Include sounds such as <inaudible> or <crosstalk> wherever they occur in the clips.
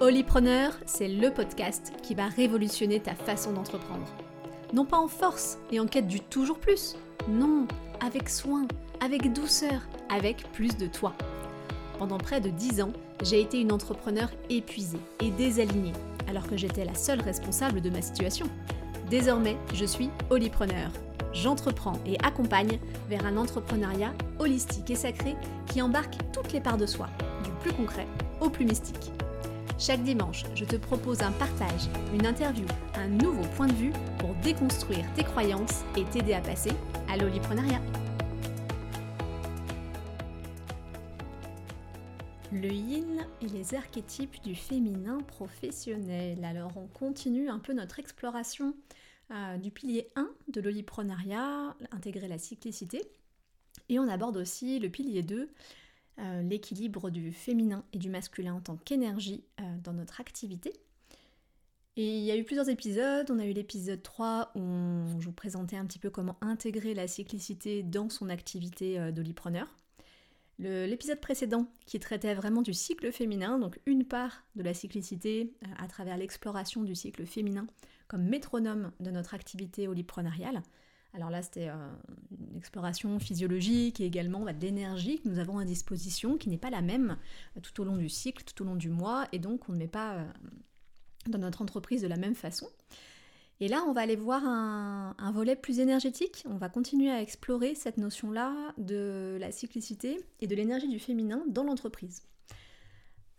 Holypreneur, c'est le podcast qui va révolutionner ta façon d'entreprendre. Non pas en force et en quête du toujours plus, non, avec soin, avec douceur, avec plus de toi. Pendant près de 10 ans, j'ai été une entrepreneur épuisée et désalignée, alors que j'étais la seule responsable de ma situation. Désormais, je suis Holypreneur. J'entreprends et accompagne vers un entrepreneuriat holistique et sacré qui embarque toutes les parts de soi, du plus concret au plus mystique. Chaque dimanche, je te propose un partage, une interview, un nouveau point de vue pour déconstruire tes croyances et t'aider à passer à l'oliprenariat. Le yin et les archétypes du féminin professionnel. Alors on continue un peu notre exploration euh, du pilier 1 de l'oliprenariat, intégrer la cyclicité. Et on aborde aussi le pilier 2, euh, l'équilibre du féminin et du masculin en tant qu'énergie euh, dans notre activité. Et il y a eu plusieurs épisodes. On a eu l'épisode 3 où je vous présentais un petit peu comment intégrer la cyclicité dans son activité euh, d'olipreneur. L'épisode précédent qui traitait vraiment du cycle féminin, donc une part de la cyclicité à travers l'exploration du cycle féminin comme métronome de notre activité oliprenariale. Alors là, c'était euh, une exploration physiologique et également bah, d'énergie que nous avons à disposition, qui n'est pas la même euh, tout au long du cycle, tout au long du mois, et donc on ne met pas euh, dans notre entreprise de la même façon. Et là, on va aller voir un, un volet plus énergétique. On va continuer à explorer cette notion-là de la cyclicité et de l'énergie du féminin dans l'entreprise.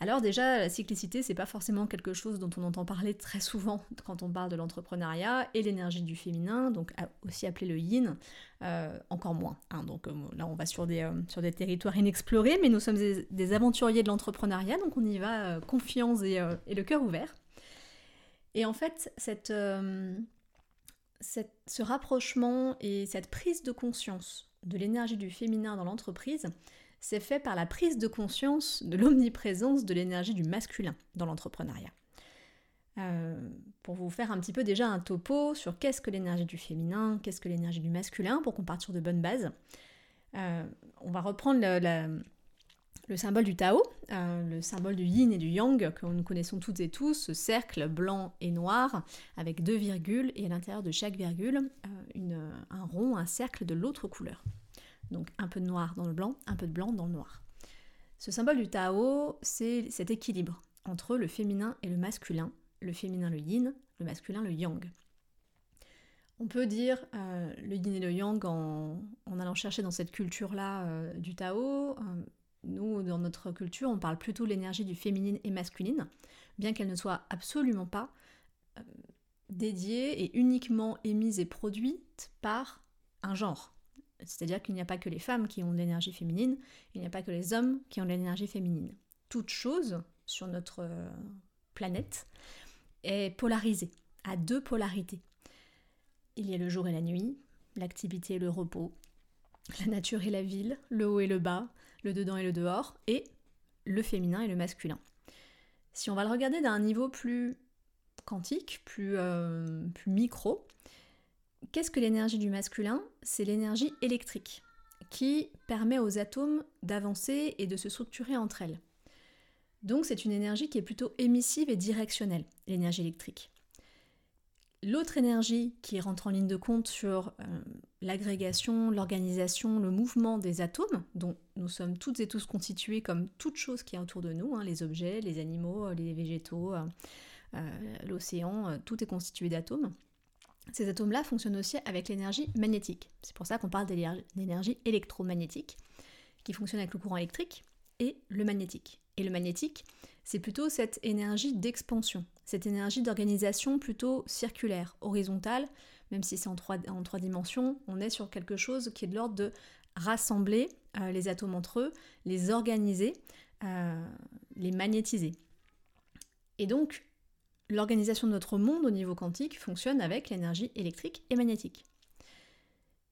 Alors déjà, la cyclicité, c'est pas forcément quelque chose dont on entend parler très souvent <laughs> quand on parle de l'entrepreneuriat et l'énergie du féminin, donc aussi appelé le yin, euh, encore moins. Hein. donc euh, là, on va sur des, euh, sur des territoires inexplorés, mais nous sommes des, aventuriers de l'entrepreneuriat, donc on y va confiance et, et, le cœur ouvert. Et en fait, ce rapprochement et cette prise de conscience de l'énergie du féminin dans l'entreprise, c'est fait par la prise de conscience de l'omniprésence de l'énergie du masculin dans l'entrepreneuriat. Euh, pour vous faire un petit peu déjà un topo sur qu'est-ce que l'énergie du féminin, qu'est-ce que l'énergie du masculin, pour qu'on parte de bonnes bases. Euh, on va reprendre le, symbole du Tao, euh, le symbole du yin et du yang que nous connaissons toutes et tous, ce cercle blanc et noir avec deux virgules et à l'intérieur de chaque virgule un rond, un cercle de l'autre couleur. Donc un peu de noir dans le blanc, un peu de blanc dans le noir. Ce symbole du Tao, c'est cet équilibre entre le féminin et le masculin, le féminin le yin, le masculin le yang. On peut dire euh, le yin et le yang en, allant chercher dans cette culture-là euh, du Tao. Euh, nous, dans notre culture, on parle plutôt de l'énergie du féminine et masculine, bien qu'elle ne soit absolument pas dédiée et uniquement émise et produite par un genre. C'est-à-dire qu'il n'y a pas que les femmes qui ont de l'énergie féminine, il n'y a pas que les hommes qui ont de l'énergie féminine. Toute chose sur notre euh, planète est polarisée, à deux polarités. Il y a le jour et la nuit, l'activité et le repos, la nature et la ville, le haut et le bas, le dedans et le dehors, et le féminin et le masculin. Si on va le regarder d'un niveau plus quantique, plus, euh, plus micro, Qu'est-ce que l'énergie du masculin? C'est l'énergie électrique qui permet aux atomes d'avancer et de se structurer entre elles. Donc c'est une énergie qui est plutôt émissive et directionnelle, l'énergie électrique. L'autre énergie qui rentre en ligne de compte sur euh, l'agrégation, l'organisation, le mouvement des atomes, dont nous sommes toutes et tous constitués comme toute chose qui est autour de nous, hein, les objets, les animaux, les végétaux, euh, euh, l'océan, tout est constitué d'atomes. Ces atomes-là fonctionnent aussi avec l'énergie magnétique. C'est pour ça qu'on parle d'énergie électromagnétique, qui fonctionne avec le courant électrique et le magnétique. Et le magnétique, c'est plutôt cette énergie d'expansion, cette énergie d'organisation plutôt circulaire, horizontale, même si c'est en trois, en trois dimensions, on est sur quelque chose qui est de l'ordre de rassembler euh, les atomes entre eux, les organiser, euh, les magnétiser. Et donc, l'organisation de notre monde au niveau quantique fonctionne avec l'énergie électrique et magnétique.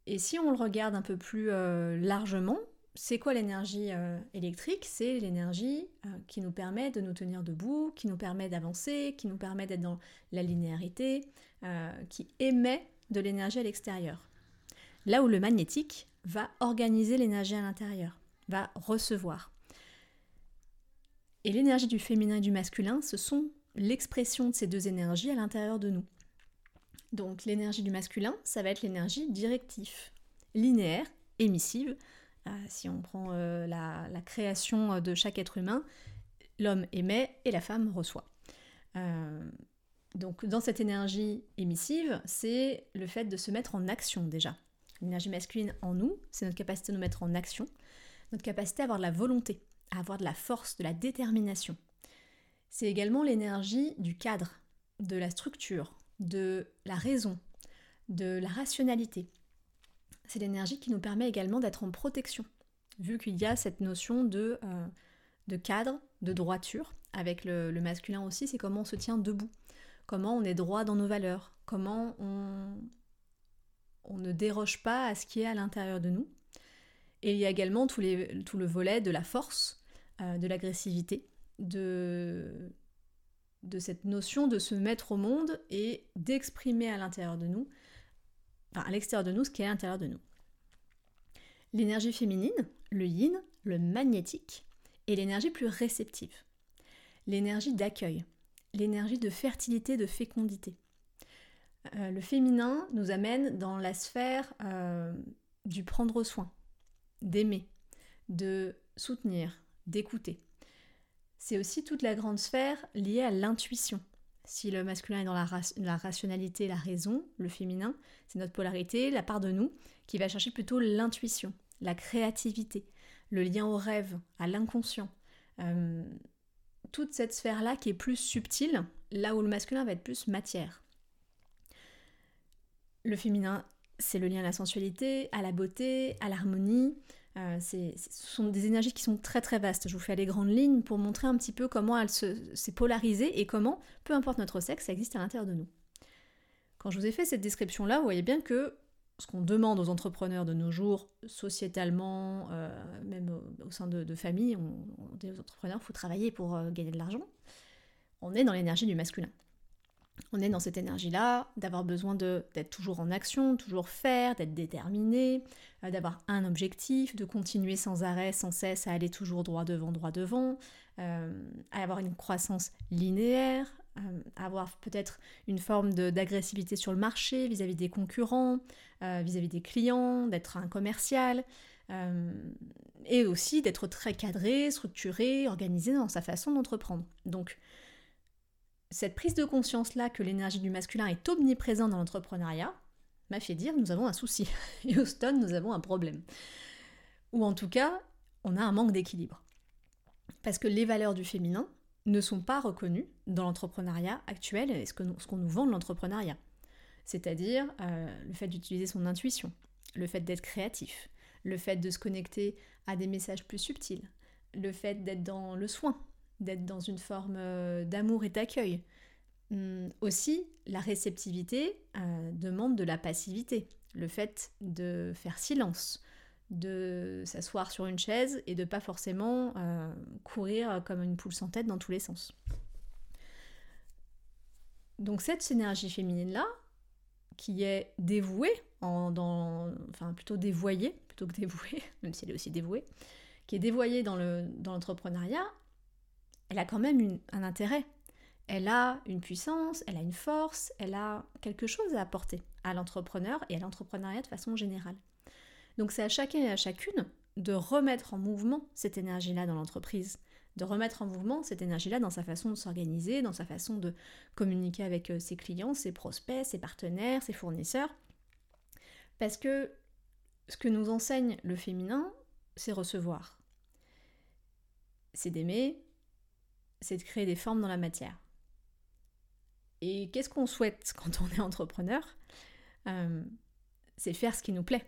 Et si on le regarde un peu plus euh, largement, c'est quoi l'énergie euh, électrique? C'est l'énergie euh, qui nous permet de nous tenir debout, qui nous permet d'avancer, qui nous permet d'être dans la linéarité, qui émet de l'énergie à l'extérieur. Là où le magnétique va organiser l'énergie à l'intérieur, va recevoir. Et l'énergie du féminin et du masculin, ce sont l'expression de ces deux énergies à l'intérieur de nous. Donc l'énergie du masculin, ça va être l'énergie directive, linéaire, émissive. Euh, si on prend euh, la, création de chaque être humain, l'homme émet et la femme reçoit. Euh, donc dans cette énergie émissive, c'est le fait de se mettre en action déjà. L'énergie masculine en nous, c'est notre capacité de nous mettre en action, notre capacité à avoir de la volonté, à avoir de la force, de la détermination. C'est également l'énergie du cadre, de la structure, de la raison, de la rationalité. C'est l'énergie qui nous permet également d'être en protection, vu qu'il y a cette notion de, euh, cadre, de droiture. Avec le, masculin aussi, c'est comment on se tient debout, comment on est droit dans nos valeurs, comment on, ne déroge pas à ce qui est à l'intérieur de nous. Et il y a également tout le volet de la force, euh, de l'agressivité, de, cette notion de se mettre au monde et d'exprimer à l'intérieur de nous, enfin à l'extérieur de nous, ce qui est à l'intérieur de nous. L'énergie féminine, le yin, le magnétique, et l'énergie plus réceptive. L'énergie d'accueil, l'énergie de fertilité, de fécondité. Euh, le féminin nous amène dans la sphère euh, du prendre soin, d'aimer, de soutenir, d'écouter c'est aussi toute la grande sphère liée à l'intuition. Si le masculin est dans la, rationalité, la raison, le féminin, c'est notre polarité, la part de nous, qui va chercher plutôt l'intuition, la créativité, le lien au rêve, à l'inconscient. Euh, toute cette sphère-là qui est plus subtile, là où le masculin va être plus matière. Le féminin, c'est le lien à la sensualité, à la beauté, à l'harmonie, euh, ce sont des énergies qui sont très très vastes. Je vous fais les grandes lignes pour montrer un petit peu comment elles s'est polarisée et comment, peu importe notre sexe, ça existe à l'intérieur de nous. Quand je vous ai fait cette description-là, vous voyez bien que ce qu'on demande aux entrepreneurs de nos jours, sociétalement, euh, même au, sein de, familles, on, dit aux entrepreneurs, il faut travailler pour euh, gagner de l'argent. On est dans l'énergie du masculin on est dans cette énergie-là, d'avoir besoin d'être toujours en action, toujours faire, d'être déterminé, euh, d'avoir un objectif, de continuer sans arrêt, sans cesse à aller toujours droit devant, droit devant, euh, à avoir une croissance linéaire, euh, avoir peut-être une forme d'agressivité sur le marché vis-à-vis des concurrents, vis-à-vis des clients, d'être un commercial, et aussi d'être très cadré, structuré, organisé dans sa façon d'entreprendre. Donc, cette prise de conscience-là que l'énergie du masculin est omniprésente dans l'entrepreneuriat m'a fait dire nous avons un souci. <laughs> Et Houston, nous avons un problème. Ou en tout cas, on a un manque d'équilibre. Parce que les valeurs du féminin ne sont pas reconnues dans l'entrepreneuriat actuel et ce qu'on nous vend de l'entrepreneuriat. C'est-à-dire euh, le fait d'utiliser son intuition, le fait d'être créatif, le fait de se connecter à des messages plus subtils, le fait d'être dans le soin, d'être dans une forme euh, d'amour et d'accueil. Hum, aussi, la réceptivité euh, demande de la passivité, le fait de faire silence, de s'asseoir sur une chaise et de pas forcément euh, courir comme une poule sans tête dans tous les sens. Donc cette énergie féminine-là, qui est dévouée, en, dans, enfin plutôt dévoyée, plutôt que dévouée, <laughs> même si elle est aussi dévouée, qui est dévoyée dans l'entrepreneuriat, elle a quand même un intérêt. Elle a une puissance, elle a une force, elle a quelque chose à apporter à l'entrepreneur et à l'entrepreneuriat de façon générale. Donc c'est à chacun et à chacune de remettre en mouvement cette énergie-là dans l'entreprise, de remettre en mouvement cette énergie-là dans sa façon de s'organiser, dans sa façon de communiquer avec euh, ses clients, ses prospects, ses partenaires, ses fournisseurs. Parce que ce que nous enseigne le féminin, c'est recevoir. C'est d'aimer, c'est de créer des formes dans la matière. Et qu'est-ce qu'on souhaite quand on est entrepreneur? Euh, C'est faire ce qui nous plaît.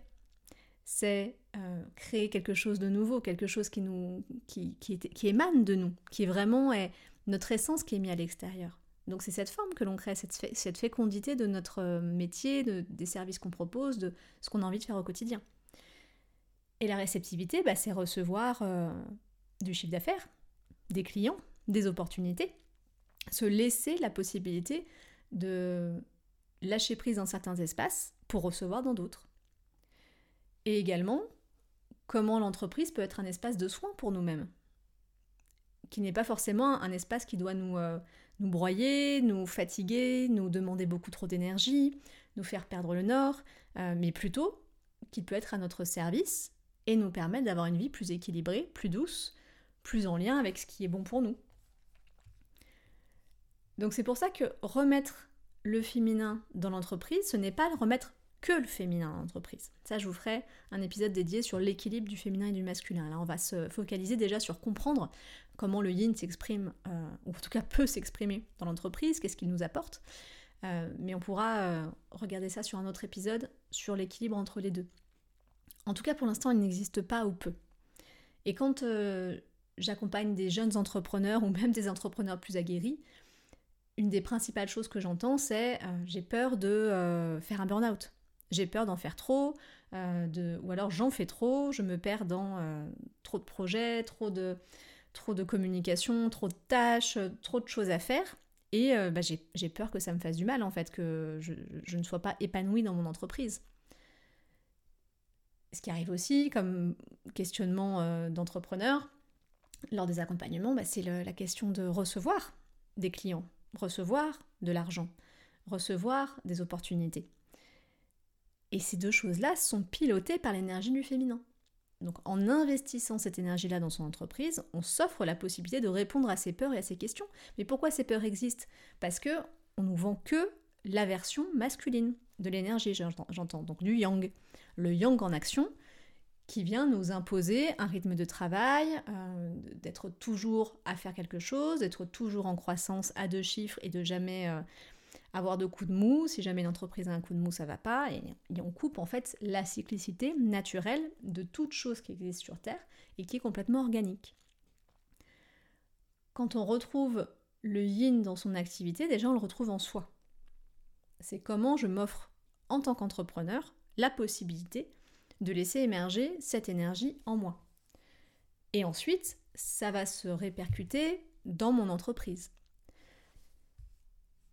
C'est euh, créer quelque chose de nouveau, quelque chose qui, nous, qui, qui, émane de nous, qui vraiment est notre essence qui est mise à l'extérieur. Donc c'est cette forme que l'on crée, cette, cette, fécondité de notre euh, métier, de, des services qu'on propose, de ce qu'on a envie de faire au quotidien. Et la réceptivité, bah, c'est recevoir du chiffre d'affaires, des clients, des opportunités, se laisser la possibilité de lâcher prise dans certains espaces pour recevoir dans d'autres. Et également, comment l'entreprise peut être un espace de soins pour nous-mêmes. qui n'est pas forcément un espace qui doit nous, euh, nous broyer, nous fatiguer, nous demander beaucoup trop d'énergie, nous faire perdre le nord, euh, mais plutôt qui peut être à notre service et nous permettre d'avoir une vie plus équilibrée, plus douce, plus en lien avec ce qui est bon pour nous. Donc c'est pour ça que remettre le féminin dans l'entreprise, ce n'est pas remettre que le féminin dans l'entreprise. Ça, je vous ferai un épisode dédié sur l'équilibre du féminin et du masculin. Là, on va se focaliser déjà sur comprendre comment le yin s'exprime, euh, ou en tout cas peut s'exprimer dans l'entreprise, qu'est-ce qu'il nous apporte. Euh, mais on pourra euh, regarder ça sur un autre épisode sur l'équilibre entre les deux. En tout cas, pour l'instant, il n'existe pas ou peu. Et quand j'accompagne des jeunes entrepreneurs ou même des entrepreneurs plus aguerris, une des principales choses que j'entends, c'est j'ai peur de faire un burn-out. J'ai peur d'en faire trop, de, ou alors j'en fais trop, je me perds dans trop de projets, trop de, trop de communication, trop de tâches, euh, trop de choses à faire. Et euh, bah, j'ai peur que ça me fasse du mal, en fait, que je, ne sois pas épanouie dans mon entreprise. Ce qui arrive aussi comme questionnement euh, d'entrepreneur lors des accompagnements, bah, c'est la question de recevoir des clients, recevoir de l'argent, recevoir des opportunités. Et ces deux choses-là sont pilotées par l'énergie du féminin. Donc en investissant cette énergie-là dans son entreprise, on s'offre la possibilité de répondre à ses peurs et à ses questions. Mais pourquoi ces peurs existent? Parce que on nous vend que la version masculine de l'énergie, j'entends, donc du yang. Le yang en action qui vient nous imposer un rythme de travail, euh, d'être toujours à faire quelque chose, d'être toujours en croissance à deux chiffres et de jamais euh, avoir de coups de mou. Si jamais une a un coup de mou, ça va pas. Et, on coupe en fait la cyclicité naturelle de toute chose qui existe sur Terre et qui est complètement organique. Quand on retrouve le yin dans son activité, déjà on le retrouve en soi. C'est comment je m'offre en tant qu'entrepreneur la possibilité de laisser émerger cette énergie en moi. Et ensuite, ça va se répercuter dans mon entreprise.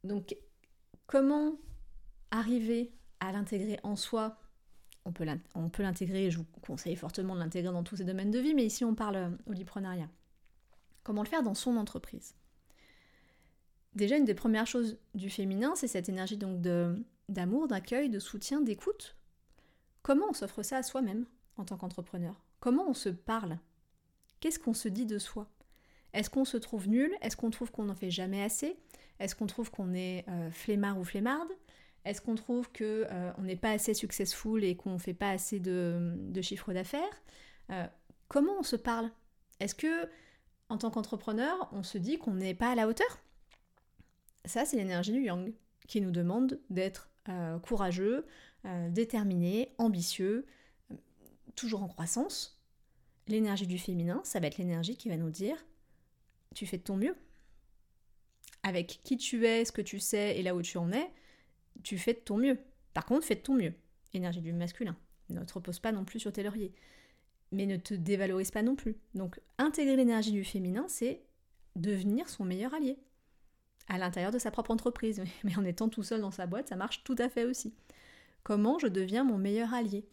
Donc Comment arriver à l'intégrer en soi? On peut l'intégrer, je vous conseille fortement de l'intégrer dans tous ces domaines de vie, mais ici on parle euh, au liprenariat. Comment le faire dans son entreprise? Déjà, une des premières choses du féminin, c'est cette énergie donc d'amour, d'accueil, de soutien, d'écoute. Comment on s'offre ça à soi-même en tant qu'entrepreneur? Comment on se parle? Qu'est-ce qu'on se dit de soi? Est-ce qu'on se trouve nul? Est-ce qu'on trouve qu'on n'en fait jamais assez? Est-ce qu'on trouve qu'on est euh, flemmard ou flemmarde? Est-ce qu'on trouve qu'on euh, n'est pas assez successful et qu'on ne fait pas assez de, de chiffre d'affaires? Euh, Comment on se parle? Est-ce que, en tant qu'entrepreneur, on se dit qu'on n'est pas à la hauteur? Ça, c'est l'énergie du yang qui nous demande d'être courageux, déterminé, ambitieux, toujours en croissance. L'énergie du féminin, ça va être l'énergie qui va nous dire tu fais de ton mieux avec qui tu es, ce que tu sais et là où tu en es, tu fais de ton mieux. Par contre, fais de ton mieux. Énergie du masculin. Ne te repose pas non plus sur tes lauriers. Mais ne te dévalorise pas non plus. Donc, intégrer l'énergie du féminin, c'est devenir son meilleur allié. À l'intérieur de sa propre entreprise. <laughs> Mais en étant tout seul dans sa boîte, ça marche tout à fait aussi. Comment je deviens mon meilleur allié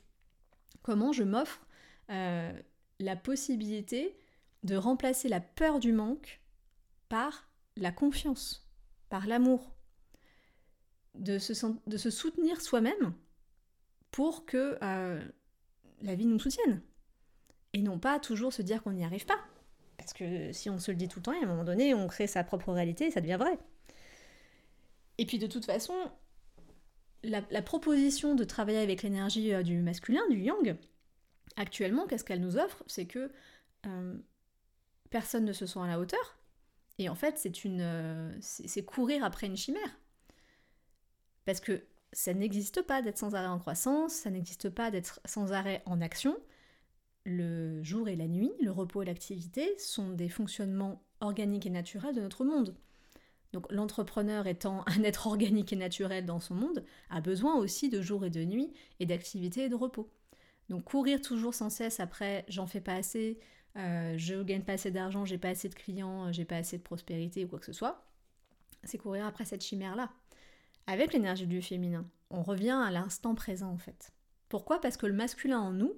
Comment je m'offre euh, la possibilité de remplacer la peur du manque par la confiance, par l'amour, de se, soutenir soi-même pour que euh, la vie nous soutienne. Et non pas toujours se dire qu'on n'y arrive pas. Parce que si on se le dit tout le temps, à un moment donné, on crée sa propre réalité et ça devient vrai. Et puis de toute façon, la, proposition de travailler avec l'énergie euh, du masculin, du yang, actuellement, qu'est-ce qu'elle nous offre? C'est que euh, personne ne se sent à la hauteur, et en fait, euh, c'est courir après une chimère. Parce que ça n'existe pas d'être sans arrêt en croissance, ça n'existe pas d'être sans arrêt en action. Le jour et la nuit, le repos et l'activité sont des fonctionnements organiques et naturels de notre monde. Donc l'entrepreneur étant <laughs> un être organique et naturel dans son monde, a besoin aussi de jour et de nuit et d'activité et de repos. Donc courir toujours sans cesse après j'en fais pas assez, euh, je gagne pas assez d'argent, j'ai pas assez de clients, j'ai pas assez de prospérité ou quoi que ce soit, c'est courir après cette chimère-là. Avec l'énergie du féminin, on revient à l'instant présent en fait. Pourquoi? Parce que le masculin en nous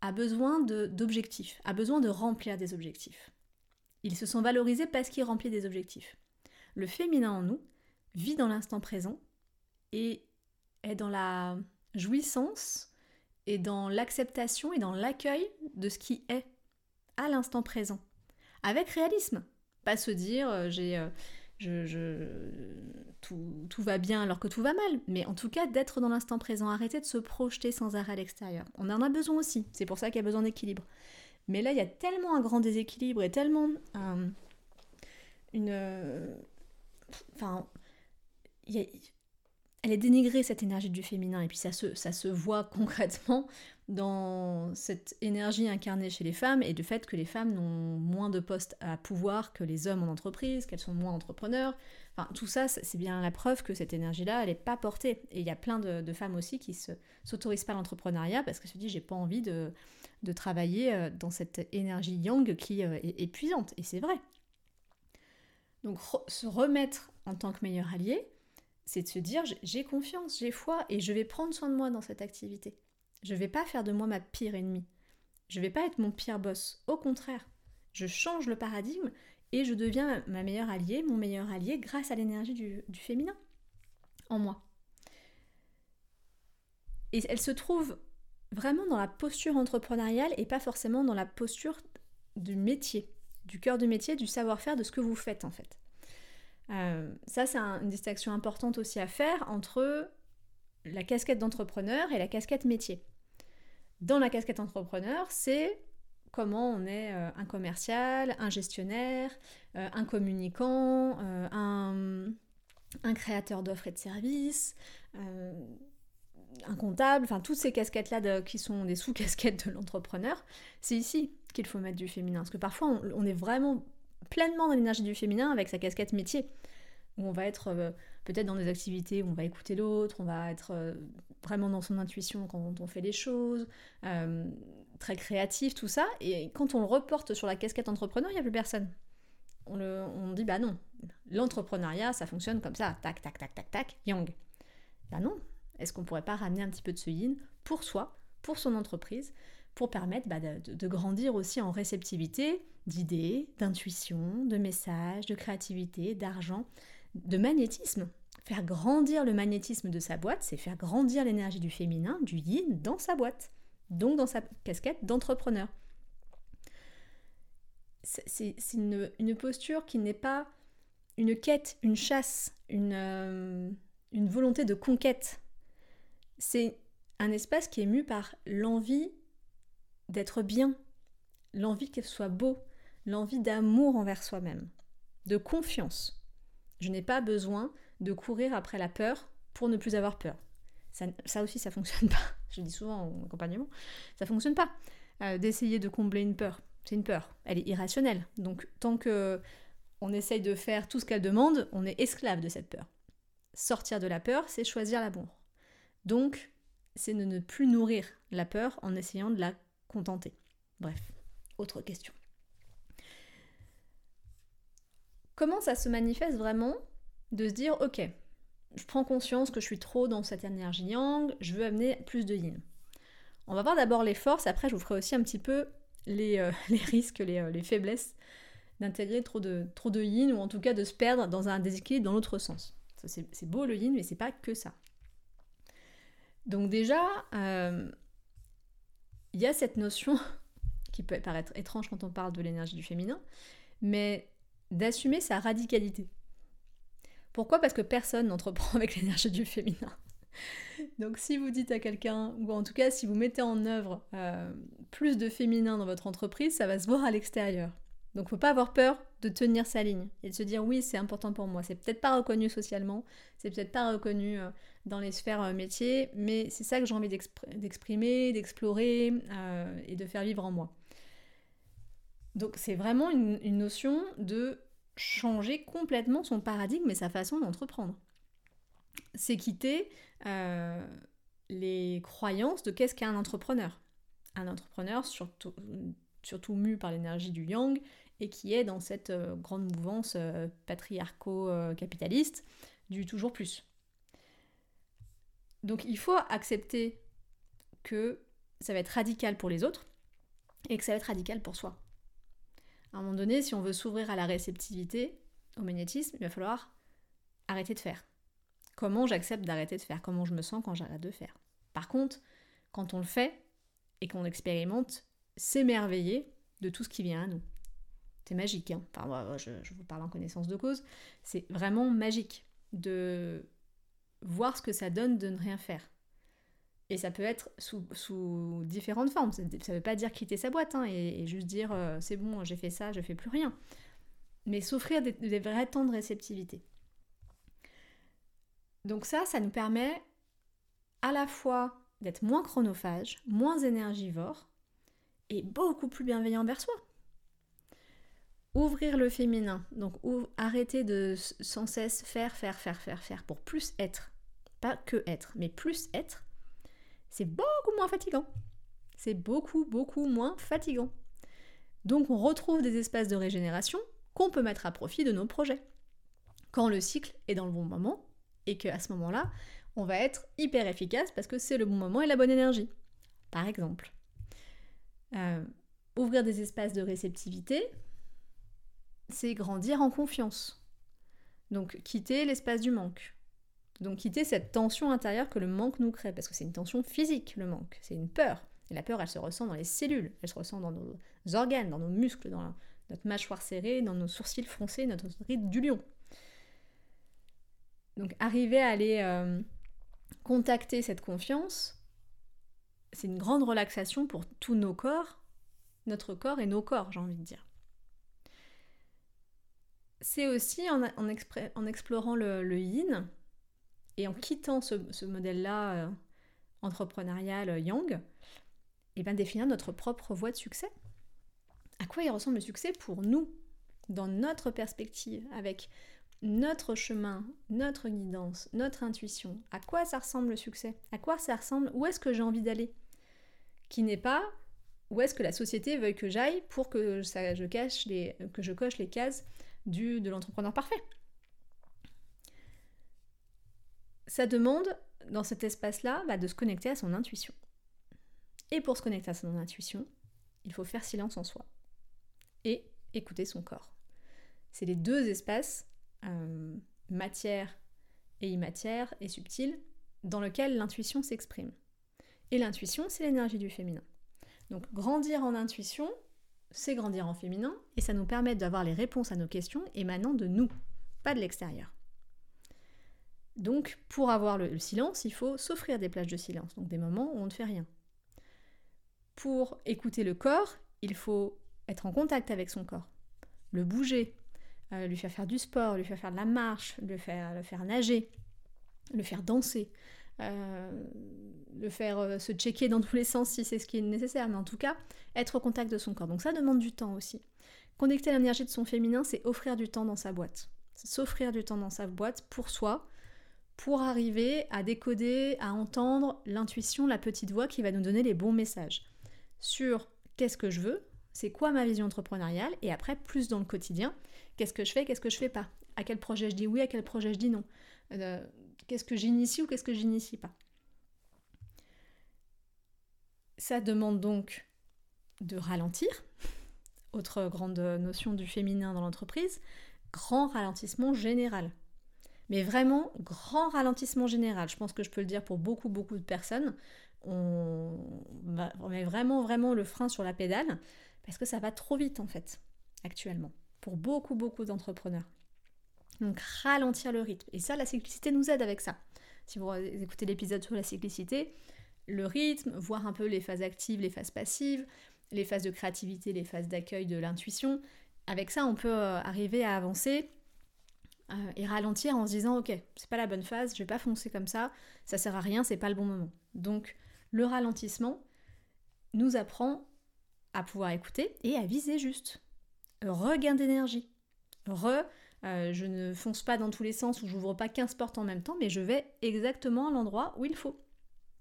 a besoin d'objectifs, a besoin de remplir des objectifs. Ils se sont valorisés parce qu'ils remplissent des objectifs. Le féminin en nous vit dans l'instant présent et est dans la jouissance et dans l'acceptation et dans l'accueil de ce qui est à l'instant présent. Avec réalisme. Pas se dire euh, j'ai euh, tout, tout, va bien alors que tout va mal, mais en tout cas d'être dans l'instant présent, arrêter de se projeter sans arrêt à l'extérieur. On en a besoin aussi, c'est pour ça qu'il y a besoin d'équilibre. Mais là, il y a tellement un grand déséquilibre et tellement une... enfin, elle est dénigrée cette énergie du féminin et puis ça se, voit <laughs> concrètement dans cette énergie incarnée chez les femmes et du fait que les femmes n'ont moins de postes à pouvoir que les hommes en entreprise, qu'elles sont moins entrepreneurs. Enfin, tout ça, c'est bien la preuve que cette énergie-là, elle n'est pas portée. Et il y a plein de, femmes aussi qui ne s'autorisent pas l'entrepreneuriat parce qu'elles se disent j'ai pas envie de, de, travailler euh, dans cette énergie yang qui euh, est épuisante. Et c'est vrai. Donc se remettre en tant que meilleur allié, c'est de se dire j'ai confiance, j'ai foi et je vais prendre soin de moi dans cette activité. Je vais pas faire de moi ma pire ennemie. Je vais pas être mon pire boss. Au contraire, je change le paradigme et je deviens ma meilleure alliée, mon meilleur allié grâce à l'énergie du, féminin en moi. Et elle se trouve vraiment dans la posture entrepreneuriale et pas forcément dans la posture du métier, du cœur du métier, du savoir-faire, de ce que vous faites en fait. Euh, ça, c'est une distinction importante aussi à faire entre la casquette d'entrepreneur et la casquette métier dans la casquette entrepreneur, c'est comment on est euh, un commercial, un gestionnaire, euh, un communicant, un, créateur d'offres et de services, un comptable, enfin toutes ces casquettes-là qui sont des sous-casquettes de l'entrepreneur, c'est ici qu'il faut mettre du féminin. Parce que parfois on est vraiment pleinement dans l'énergie du féminin avec sa casquette métier, où on va être peut-être dans des activités où on va écouter l'autre, on va être euh, vraiment dans son intuition quand on fait les choses, euh, très créatif, tout ça. Et quand on le reporte sur la casquette entrepreneur, il n'y a plus personne. On, le, on dit, bah non, l'entrepreneuriat, ça fonctionne comme ça, tac, tac, tac, tac, tac, yang. Bah non, est-ce qu'on pourrait pas ramener un petit peu de ce yin pour soi, pour son entreprise, pour permettre bah, de, grandir aussi en réceptivité d'idées, d'intuition, de messages, de créativité, d'argent de magnétisme. Faire grandir le magnétisme de sa boîte, c'est faire grandir l'énergie du féminin, du yin, dans sa boîte, donc dans sa casquette d'entrepreneur. C'est une, posture qui n'est pas une quête, une chasse, une, euh, une volonté de conquête. C'est un espace qui est mu par l'envie d'être bien, l'envie qu'elle soit beau, l'envie d'amour envers soi-même, de confiance. Je n'ai pas besoin de courir après la peur pour ne plus avoir peur. Ça, aussi, ça fonctionne pas. <laughs> Je dis souvent en accompagnement, ça fonctionne pas. Euh, d'essayer de combler une peur, c'est une peur. Elle est irrationnelle. Donc, tant que on essaye de faire tout ce qu'elle demande, on est esclave de cette peur. Sortir de la peur, c'est choisir l'amour. Donc, c'est de ne plus nourrir la peur en essayant de la Bref, autre question. Comment ça se manifeste vraiment de se dire, ok, je prends conscience que je suis trop dans cette énergie yang, je veux amener plus de yin. On va voir d'abord les forces, après je vous ferai aussi un petit peu les, euh, <laughs> risques, euh, les, faiblesses d'intégrer trop de, trop de yin ou en tout cas de se perdre dans un déséquilibre dans l'autre sens. C'est beau le yin, mais c'est pas que ça. Donc déjà, euh, il y a cette notion <laughs> qui peut paraître étrange quand on parle de l'énergie du féminin, mais d'assumer sa radicalité. Pourquoi? Parce que personne n'entreprend <laughs> avec l'énergie du féminin. Donc si vous dites à quelqu'un, ou en tout cas si vous mettez en œuvre euh, plus de féminin dans votre entreprise, ça va se voir à l'extérieur. Donc faut pas avoir peur de tenir sa ligne et de se dire oui c'est important pour moi. C'est peut-être pas reconnu socialement, c'est peut-être pas reconnu euh, dans les sphères euh, métiers, mais c'est ça que j'ai envie d'exprimer, d'explorer et de faire vivre en moi. Donc c'est vraiment une, notion de changer complètement son paradigme et sa façon d'entreprendre. C'est quitter euh, les croyances de qu'est-ce qu'un entrepreneur. Un entrepreneur, surtout, surtout mu par l'énergie du yang, et qui est dans cette euh, grande mouvance euh, patriarco-capitaliste du toujours plus. Donc il faut accepter que ça va être radical pour les autres et que ça va être radical pour soi À un moment donné, si on veut s'ouvrir à la réceptivité, au magnétisme, il va falloir arrêter de faire. Comment j'accepte d'arrêter de faire? Comment je me sens quand j'arrête de faire? Par contre, quand on le fait et qu'on expérimente, s'émerveiller de tout ce qui vient à nous. C'est magique, hein je, vous parle en connaissance de cause. C'est vraiment magique de voir ce que ça donne de ne rien faire. Et ça peut être sous, différentes formes. Ça ne veut pas dire quitter sa boîte hein, et, juste dire euh, c'est bon, j'ai fait ça, je fais plus rien. Mais s'offrir des, des, vrais temps de réceptivité. Donc ça, ça nous permet à la fois d'être moins chronophage, moins énergivore et beaucoup plus bienveillant envers soi. Ouvrir le féminin, donc arrêter de sans cesse faire, faire, faire, faire, faire pour plus être. Pas que être, mais plus être c'est beaucoup moins fatigant. C'est beaucoup, beaucoup moins fatigant. Donc on retrouve des espaces de régénération qu'on peut mettre à profit de nos projets. Quand le cycle est dans le bon moment et qu'à ce moment-là, on va être hyper efficace parce que c'est le bon moment et la bonne énergie. Par exemple, euh, ouvrir des espaces de réceptivité, c'est grandir en confiance. Donc quitter l'espace du manque. Donc quitter cette tension intérieure que le manque nous crée, parce que c'est une tension physique, le manque, c'est une peur. Et la peur, elle se ressent dans les cellules, elle se ressent dans nos organes, dans nos muscles, dans notre mâchoire serrée, dans nos sourcils froncés, notre ride du lion. Donc arriver à aller euh, contacter cette confiance, c'est une grande relaxation pour tous nos corps, notre corps et nos corps, j'ai envie de dire. C'est aussi en, explorant le, le yin, et en quittant ce, modèle-là euh, entrepreneurial euh, Yang, et bien définir notre propre voie de succès. À quoi il ressemble le succès pour nous, dans notre perspective, avec notre chemin, notre guidance, notre intuition? À quoi ça ressemble le succès? À quoi ça ressemble? Où est-ce que j'ai envie d'aller? Qui n'est pas où est-ce que la société veuille que j'aille pour que ça, je, cache les, que je coche les cases du, de l'entrepreneur parfait ça demande, dans cet espace-là, bah, de se connecter à son intuition. Et pour se connecter à son intuition, il faut faire silence en soi et écouter son corps. C'est les deux espaces, euh, matière et immatière et subtil, dans lesquels l'intuition s'exprime. Et l'intuition, c'est l'énergie du féminin. Donc grandir en intuition, c'est grandir en féminin, et ça nous permet d'avoir les réponses à nos questions émanant de nous, pas de l'extérieur. Donc, pour avoir le, silence, il faut s'offrir des plages de silence, donc des moments où on ne fait rien. Pour écouter le corps, il faut être en contact avec son corps, le bouger, euh, lui faire faire du sport, lui faire faire de la marche, le faire, nager, le faire danser, le faire euh, se checker dans tous les sens si c'est ce qui est nécessaire, mais en tout cas, être au contact de son corps. Donc ça demande du temps aussi. Connecter l'énergie de son féminin, c'est offrir du temps dans sa boîte. S'offrir du temps dans sa boîte pour soi, pour arriver à décoder, à entendre l'intuition, la petite voix qui va nous donner les bons messages sur qu'est-ce que je veux, c'est quoi ma vision entrepreneuriale, et après, plus dans le quotidien, qu'est-ce que je fais, qu'est-ce que je fais pas, à quel projet je dis oui, à quel projet je dis non, euh, qu'est-ce que j'initie ou qu'est-ce que j'initie pas? Ça demande donc de ralentir, autre grande notion du féminin dans l'entreprise, grand ralentissement général. Mais vraiment, grand ralentissement général. Je pense que je peux le dire pour beaucoup, beaucoup de personnes. On, met vraiment, vraiment le frein sur la pédale parce que ça va trop vite en fait, actuellement, pour beaucoup, beaucoup d'entrepreneurs. Donc ralentir le rythme. Et ça, la cyclicité nous aide avec ça. Si vous écoutez l'épisode sur la cyclicité, le rythme, voir un peu les phases actives, les phases passives, les phases de créativité, les phases d'accueil de l'intuition. Avec ça, on peut euh, arriver à avancer euh, et ralentir en se disant ok, c'est pas la bonne phase, je vais pas foncer comme ça, ça sert à rien, c'est pas le bon moment. Donc le ralentissement nous apprend à pouvoir écouter et à viser juste. Regain d'énergie. Re, euh, je ne fonce pas dans tous les sens ou j'ouvre pas 15 portes en même temps, mais je vais exactement à l'endroit où il faut.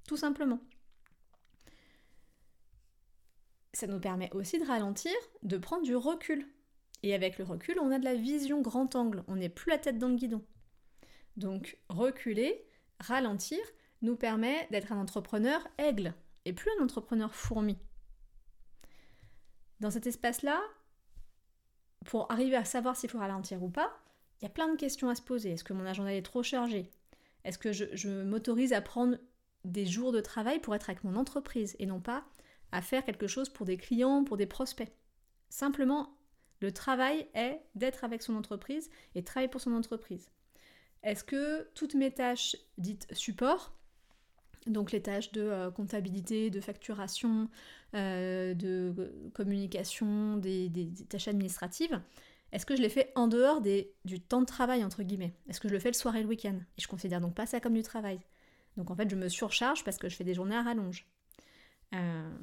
Tout simplement. Ça nous permet aussi de ralentir, de prendre du recul. Et avec le recul, on a de la vision grand angle, on n'est plus la tête dans le guidon. Donc reculer, ralentir, nous permet d'être un entrepreneur aigle et plus un entrepreneur fourmi. Dans cet espace-là, pour arriver à savoir s'il faut ralentir ou pas, il y a plein de questions à se poser. Est-ce que mon agenda est trop chargé? Est-ce que je, m'autorise à prendre des jours de travail pour être avec mon entreprise et non pas à faire quelque chose pour des clients, pour des prospects? Simplement, le travail est d'être avec son entreprise et travailler pour son entreprise. Est-ce que toutes mes tâches dites support, donc les tâches de euh, comptabilité, de facturation, euh, de communication, des, tâches administratives, est-ce que je les fais en dehors du temps de travail, entre guillemets? Est-ce que je le fais le soir et le week-end? Et je considère donc pas ça comme du travail. Donc en fait, je me surcharge parce que je fais des journées à rallonge. Euh,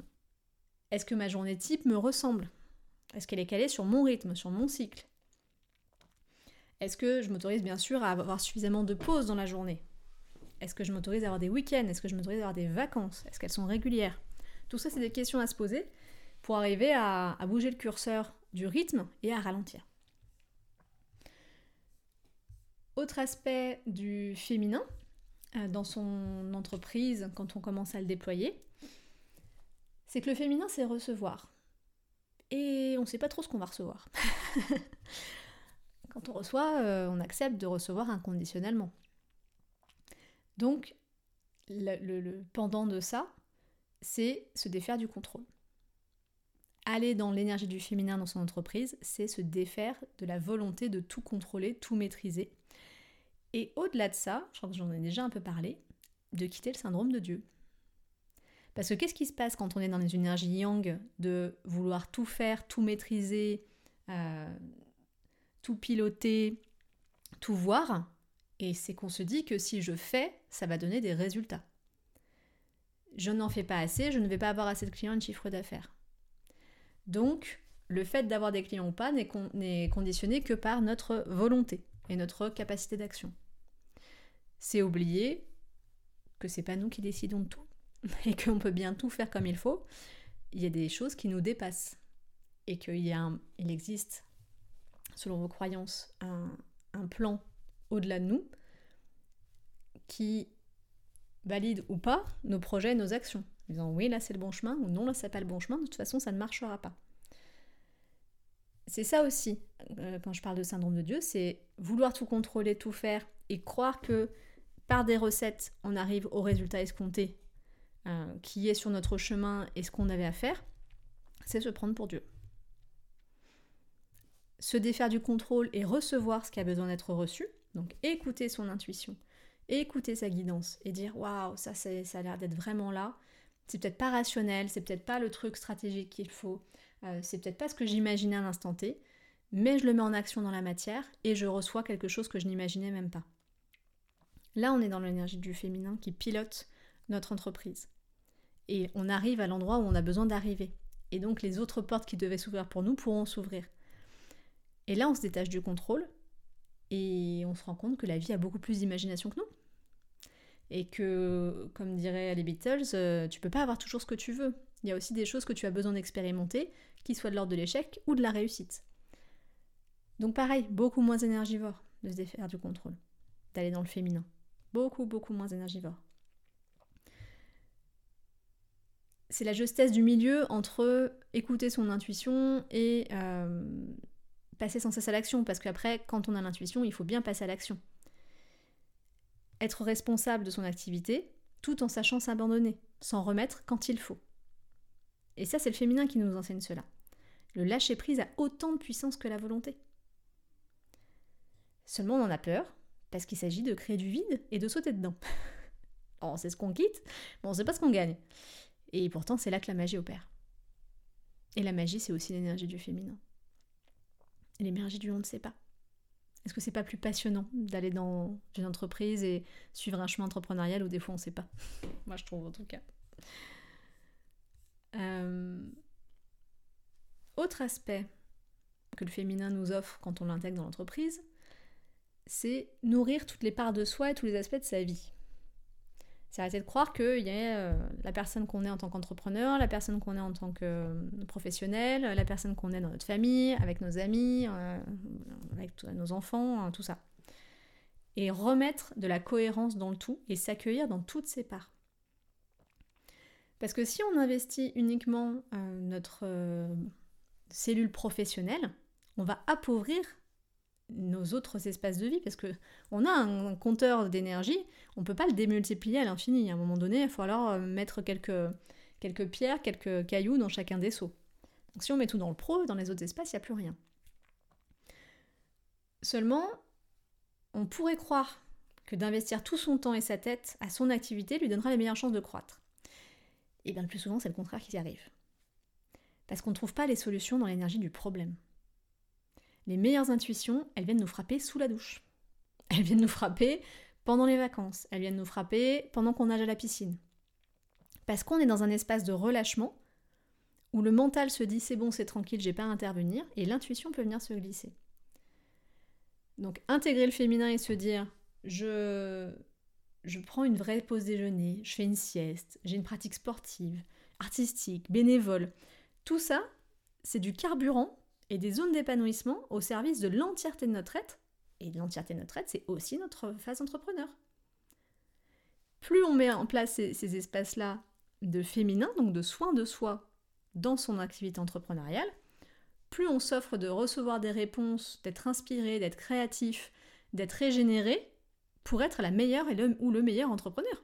est-ce que ma journée type me ressemble? Est-ce qu'elle est calée sur mon rythme, sur mon cycle? Est-ce que je m'autorise bien sûr à avoir suffisamment de pauses dans la journée? Est-ce que je m'autorise à avoir des week-ends? Est-ce que je m'autorise à avoir des vacances? Est-ce qu'elles sont régulières? Tout ça, c'est des questions à se poser pour arriver à, bouger le curseur du rythme et à ralentir. Autre aspect du féminin euh, dans son entreprise quand on commence à le déployer, c'est que le féminin, c'est recevoir. Et on ne sait pas trop ce qu'on va recevoir. <laughs> quand on reçoit, euh, on accepte de recevoir inconditionnellement. Donc, le, pendant de ça, c'est se défaire du contrôle. Aller dans l'énergie du féminin dans son entreprise, c'est se défaire de la volonté de tout contrôler, tout maîtriser. Et au-delà de ça, je crois que j'en ai déjà un peu parlé, de quitter le syndrome de Dieu. Parce que qu'est-ce qui se passe quand on est dans les énergies yang de vouloir tout faire, tout maîtriser, euh, tout piloter, tout voir? Et c'est qu'on se dit que si je fais, ça va donner des résultats. Je n'en fais pas assez, je ne vais pas avoir assez de clients et de chiffre d'affaires. Donc, le fait d'avoir des clients ou pas n'est conditionné que par notre volonté et notre capacité d'action. C'est oublier que c'est pas nous qui décidons de tout <laughs> et qu'on peut bien tout faire comme il faut. Il y a des choses qui nous dépassent et qu'il il existe, selon vos croyances, un plan au-delà de nous qui valide ou pas nos projets, nos actions. En disant oui, là c'est le bon chemin ou non, là c'est pas le bon chemin, de toute façon ça ne marchera pas. C'est ça aussi, euh, quand je parle de syndrome de Dieu, c'est vouloir tout contrôler, tout faire et croire que par des recettes on arrive au résultat escompté euh, qui est sur notre chemin et ce qu'on avait à faire, c'est se prendre pour Dieu se défaire du contrôle et recevoir ce qui a besoin d'être reçu, donc écouter son intuition, écouter sa guidance et dire waouh, ça, ça a l'air d'être vraiment là. C'est peut-être pas rationnel, c'est peut-être pas le truc stratégique qu'il faut, euh, c'est peut-être pas ce que j'imaginais à l'instant T, mais je le mets en action dans la matière et je reçois quelque chose que je n'imaginais même pas. Là, on est dans l'énergie du féminin qui pilote notre entreprise. Et on arrive à l'endroit où on a besoin d'arriver. Et donc les autres portes qui devaient s'ouvrir pour nous pourront s'ouvrir. Et là, on se détache du contrôle et on se rend compte que la vie a beaucoup plus d'imagination que nous. Et que, comme diraient les Beatles, euh, tu peux pas avoir toujours ce que tu veux. Il y a aussi des choses que tu as besoin d'expérimenter, qui soient de l'ordre de l'échec ou de la réussite. Donc pareil, beaucoup moins énergivore de se défaire du contrôle, d'aller dans le féminin. Beaucoup, beaucoup moins énergivore. C'est la justesse du milieu entre écouter son intuition et euh, passer sans cesse à l'action, parce qu'après, quand on a l'intuition, il faut bien passer à l'action. Être responsable de son activité, tout en sachant s'abandonner, s'en remettre quand il faut. Et ça, c'est le féminin qui nous enseigne cela. Le lâcher-prise a autant de puissance que la volonté. Seulement, on en a peur, parce qu'il s'agit de créer du vide et de sauter dedans. <laughs> on sait ce qu'on quitte, mais on sait pas ce qu'on gagne. Et pourtant, c'est là que la magie opère. Et la magie, c'est aussi l'énergie du féminin l'énergie du on ne sait pas. Est-ce que c'est pas plus passionnant d'aller dans une entreprise et suivre un chemin entrepreneurial où des fois on ne sait pas? <laughs> Moi je trouve en tout cas. Euh, autre aspect que le féminin nous offre quand on l'intègre dans l'entreprise, c'est nourrir toutes les parts de soi et tous les aspects de sa vie. C'est arrêter de croire qu'il y a euh, la personne qu'on est en tant qu'entrepreneur, la personne qu'on est en tant que euh, professionnel, la personne qu'on est dans notre famille, avec nos amis, euh, avec nos enfants, hein, tout ça. Et remettre de la cohérence dans le tout et s'accueillir dans toutes ses parts. Parce que si on investit uniquement notre cellule professionnelle, on va appauvrir nos autres espaces de vie parce que on a un compteur d'énergie, on peut pas le démultiplier à l'infini. À un moment donné, il va falloir euh, mettre quelques, quelques pierres, quelques cailloux dans chacun des seaux. Donc si on met tout dans le pro, dans les autres espaces, il n'y a plus rien. Seulement, on pourrait croire que d'investir tout son temps et sa tête à son activité lui donnera les meilleures chances de croître. Et bien le plus souvent, c'est le contraire qui arrive. Parce qu'on ne trouve pas les solutions dans l'énergie du problème. Les meilleures intuitions, elles viennent nous frapper sous la douche. Elles viennent nous frapper pendant les vacances. Elles viennent nous frapper pendant qu'on nage à la piscine. Parce qu'on est dans un espace de relâchement où le mental se dit c'est bon, c'est tranquille, j'ai pas à intervenir, et l'intuition peut venir se glisser. Donc intégrer le féminin et se dire je, je prends une vraie pause déjeuner, je fais une sieste, j'ai une pratique sportive, artistique, bénévole. Tout ça, c'est du carburant et des zones d'épanouissement au service de l'entièreté de notre être. Et l'entièreté de notre être, c'est aussi notre phase entrepreneur. Plus on met en place ces, ces espaces-là de féminin, donc de soins de soi dans son activité entrepreneuriale, plus on s'offre de recevoir des réponses, d'être inspiré, d'être créatif, d'être régénéré pour être la meilleure et le, ou le meilleur entrepreneur.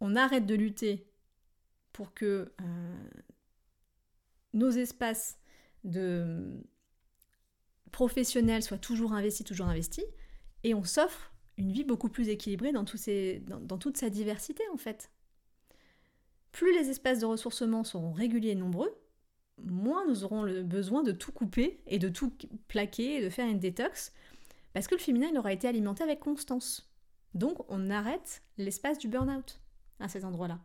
On arrête de lutter pour que euh, nos espaces de professionnels soient toujours investis, toujours investis, et on s'offre une vie beaucoup plus équilibrée dans, toute sa diversité en fait. Plus les espaces de ressourcement seront réguliers et nombreux, moins nous aurons le besoin de tout couper et de tout plaquer et de faire une détox, parce que le féminin aura été alimenté avec constance. Donc on arrête l'espace du burn-out à cet endroit-là.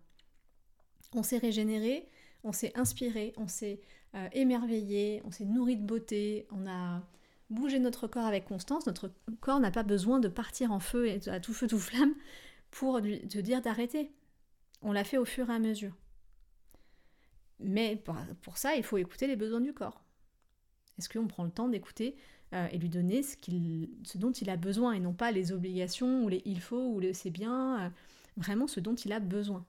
On s'est régénéré, on s'est inspiré, on s'est euh, émerveillé, on s'est nourri de beauté, on a bougé notre corps avec constance. Notre corps n'a pas besoin de partir en feu et à tout feu tout flamme pour te dire d'arrêter. On l'a fait au fur et à mesure. Mais pour, ça, il faut écouter les besoins du corps. Est-ce qu'on prend le temps d'écouter euh, et lui donner ce, dont il a besoin et non pas les obligations ou les il faut ou le c'est bien, euh, vraiment ce dont il a besoin?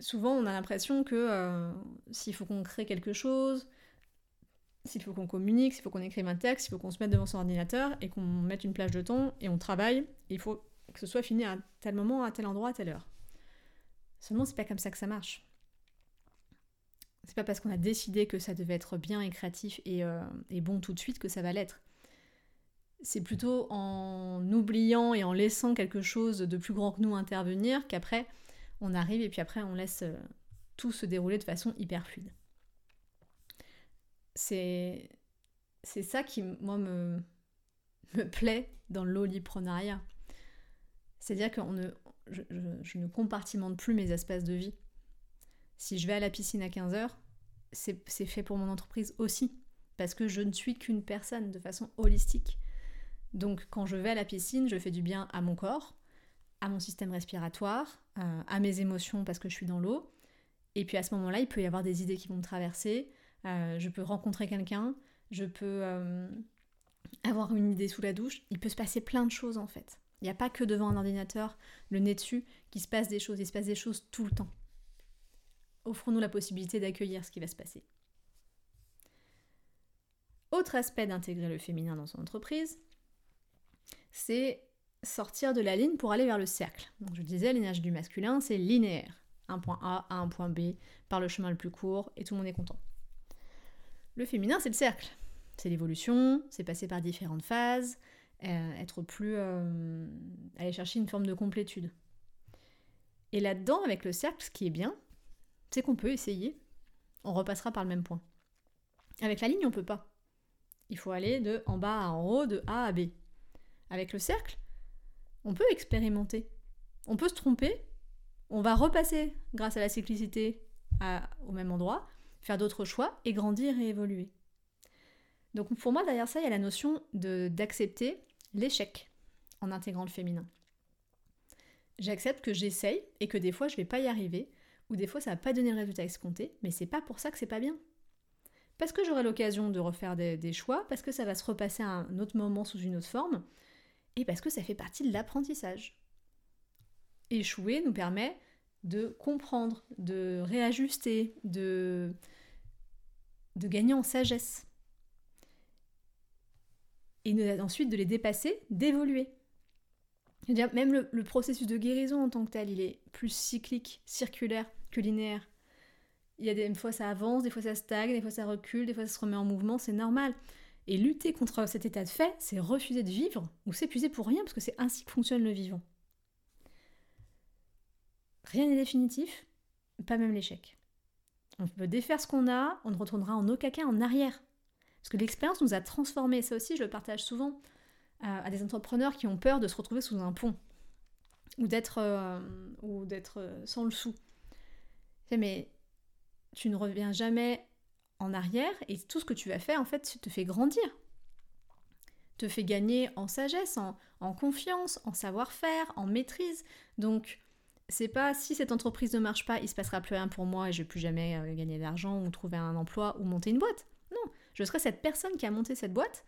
Souvent, on a l'impression que euh, s'il faut qu'on crée quelque chose, s'il faut qu'on communique, s'il faut qu'on écrive un texte, s'il faut qu'on se mette devant son ordinateur et qu'on mette une plage de temps et on travaille, il faut que ce soit fini à tel moment, à tel endroit, à telle heure. Seulement, c'est pas comme ça que ça marche. C'est pas parce qu'on a décidé que ça devait être bien et créatif et, euh, et bon tout de suite que ça va l'être. C'est plutôt en oubliant et en laissant quelque chose de plus grand que nous intervenir qu'après on arrive et puis après on laisse euh, tout se dérouler de façon hyper fluide. C'est ça qui moi me <laughs> me plaît dans l'oliprenariat. C'est-à-dire que ne, je, ne compartimente plus mes espaces de vie. Si je vais à la piscine à 15h, c'est fait pour mon entreprise aussi, parce que je ne suis qu'une personne de façon holistique. Donc quand je vais à la piscine, je fais du bien à mon corps, à mon système respiratoire, euh, à mes émotions parce que je suis dans l'eau. Et puis à ce moment-là, il peut y avoir des idées qui vont me traverser. Euh, je peux rencontrer quelqu'un, je peux euh, avoir une idée sous la douche. Il peut se passer plein de choses en fait. Il n'y a pas que devant un ordinateur, le nez dessus, qu'il se passe des choses. Il se passe des choses tout le temps. Offrons-nous la possibilité d'accueillir ce qui va se passer. Autre aspect d'intégrer le féminin dans son entreprise, c'est sortir de la ligne pour aller vers le cercle. Donc je disais, l'énergie du masculin, c'est linéaire. Un point A à un point B, par le chemin le plus court, et tout le monde est content. Le féminin, c'est le cercle. C'est l'évolution, c'est passer par différentes phases, euh, être plus... Euh, aller chercher une forme de complétude. Et là-dedans, avec le cercle, ce qui est bien, c'est qu'on peut essayer. On repassera par le même point. Avec la ligne, on peut pas. Il faut aller de en bas à en haut, de A à B. Avec le cercle, on peut expérimenter. On peut se tromper. On va repasser grâce à la cyclicité au même endroit, faire d'autres choix et grandir et évoluer. Donc pour moi, derrière ça, il y a la notion d'accepter l'échec en intégrant le féminin. J'accepte que j'essaye et que des fois je vais pas y arriver, ou des fois ça va pas donner le résultat escompté, mais c'est pas pour ça que c'est pas bien. Parce que j'aurai l'occasion de refaire des, choix, parce que ça va se repasser à un autre moment sous une autre forme, et parce que ça fait partie de l'apprentissage. Échouer nous permet de comprendre, de réajuster, de gagner en sagesse. Et ensuite de les dépasser, d'évoluer. Même le, processus de guérison en tant que tel, il est plus cyclique, circulaire que linéaire. Il y a des, fois ça avance, des fois ça stagne, des fois ça recule, des fois ça se remet en mouvement, c'est normal. Et lutter contre cet état de fait, c'est refuser de vivre ou s'épuiser pour rien, parce que c'est ainsi que fonctionne le vivant. Rien n'est définitif, pas même l'échec. On peut défaire ce qu'on a, on ne retournera en aucun cas en arrière. Parce que l'expérience nous a transformés. Ça aussi, je le partage souvent à, des entrepreneurs qui ont peur de se retrouver sous un pont ou d'être euh, d'être euh, sans le sou. Mais tu ne reviens jamais en arrière et tout ce que tu vas faire en fait te fait grandir, te fait gagner en sagesse, en, confiance, en savoir-faire, en maîtrise. Donc c'est pas si cette entreprise ne marche pas, il se passera plus rien pour moi et je vais plus jamais euh, gagner d'argent ou trouver un emploi ou monter une boîte. Non, je serai cette personne qui a monté cette boîte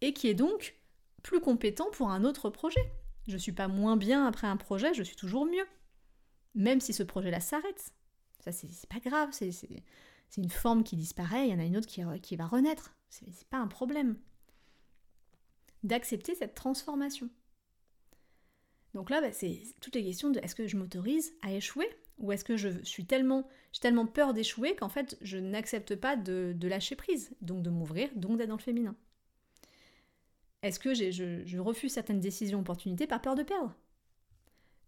et qui est donc plus compétent pour un autre projet. Je suis pas moins bien après un projet, je suis toujours mieux. Même si ce projet-là s'arrête. Ça, c'est pas grave, c'est une forme qui disparaît, il y en a une autre qui, qui va renaître. C'est pas un problème. D'accepter cette transformation. Donc là, bah, c'est toutes les questions de est-ce que je m'autorise à échouer ou est-ce que je suis tellement, j'ai tellement peur d'échouer qu'en fait je n'accepte pas de, lâcher prise, donc de m'ouvrir, donc d'être dans le féminin. Est-ce que je, refuse certaines décisions, opportunités par peur de perdre?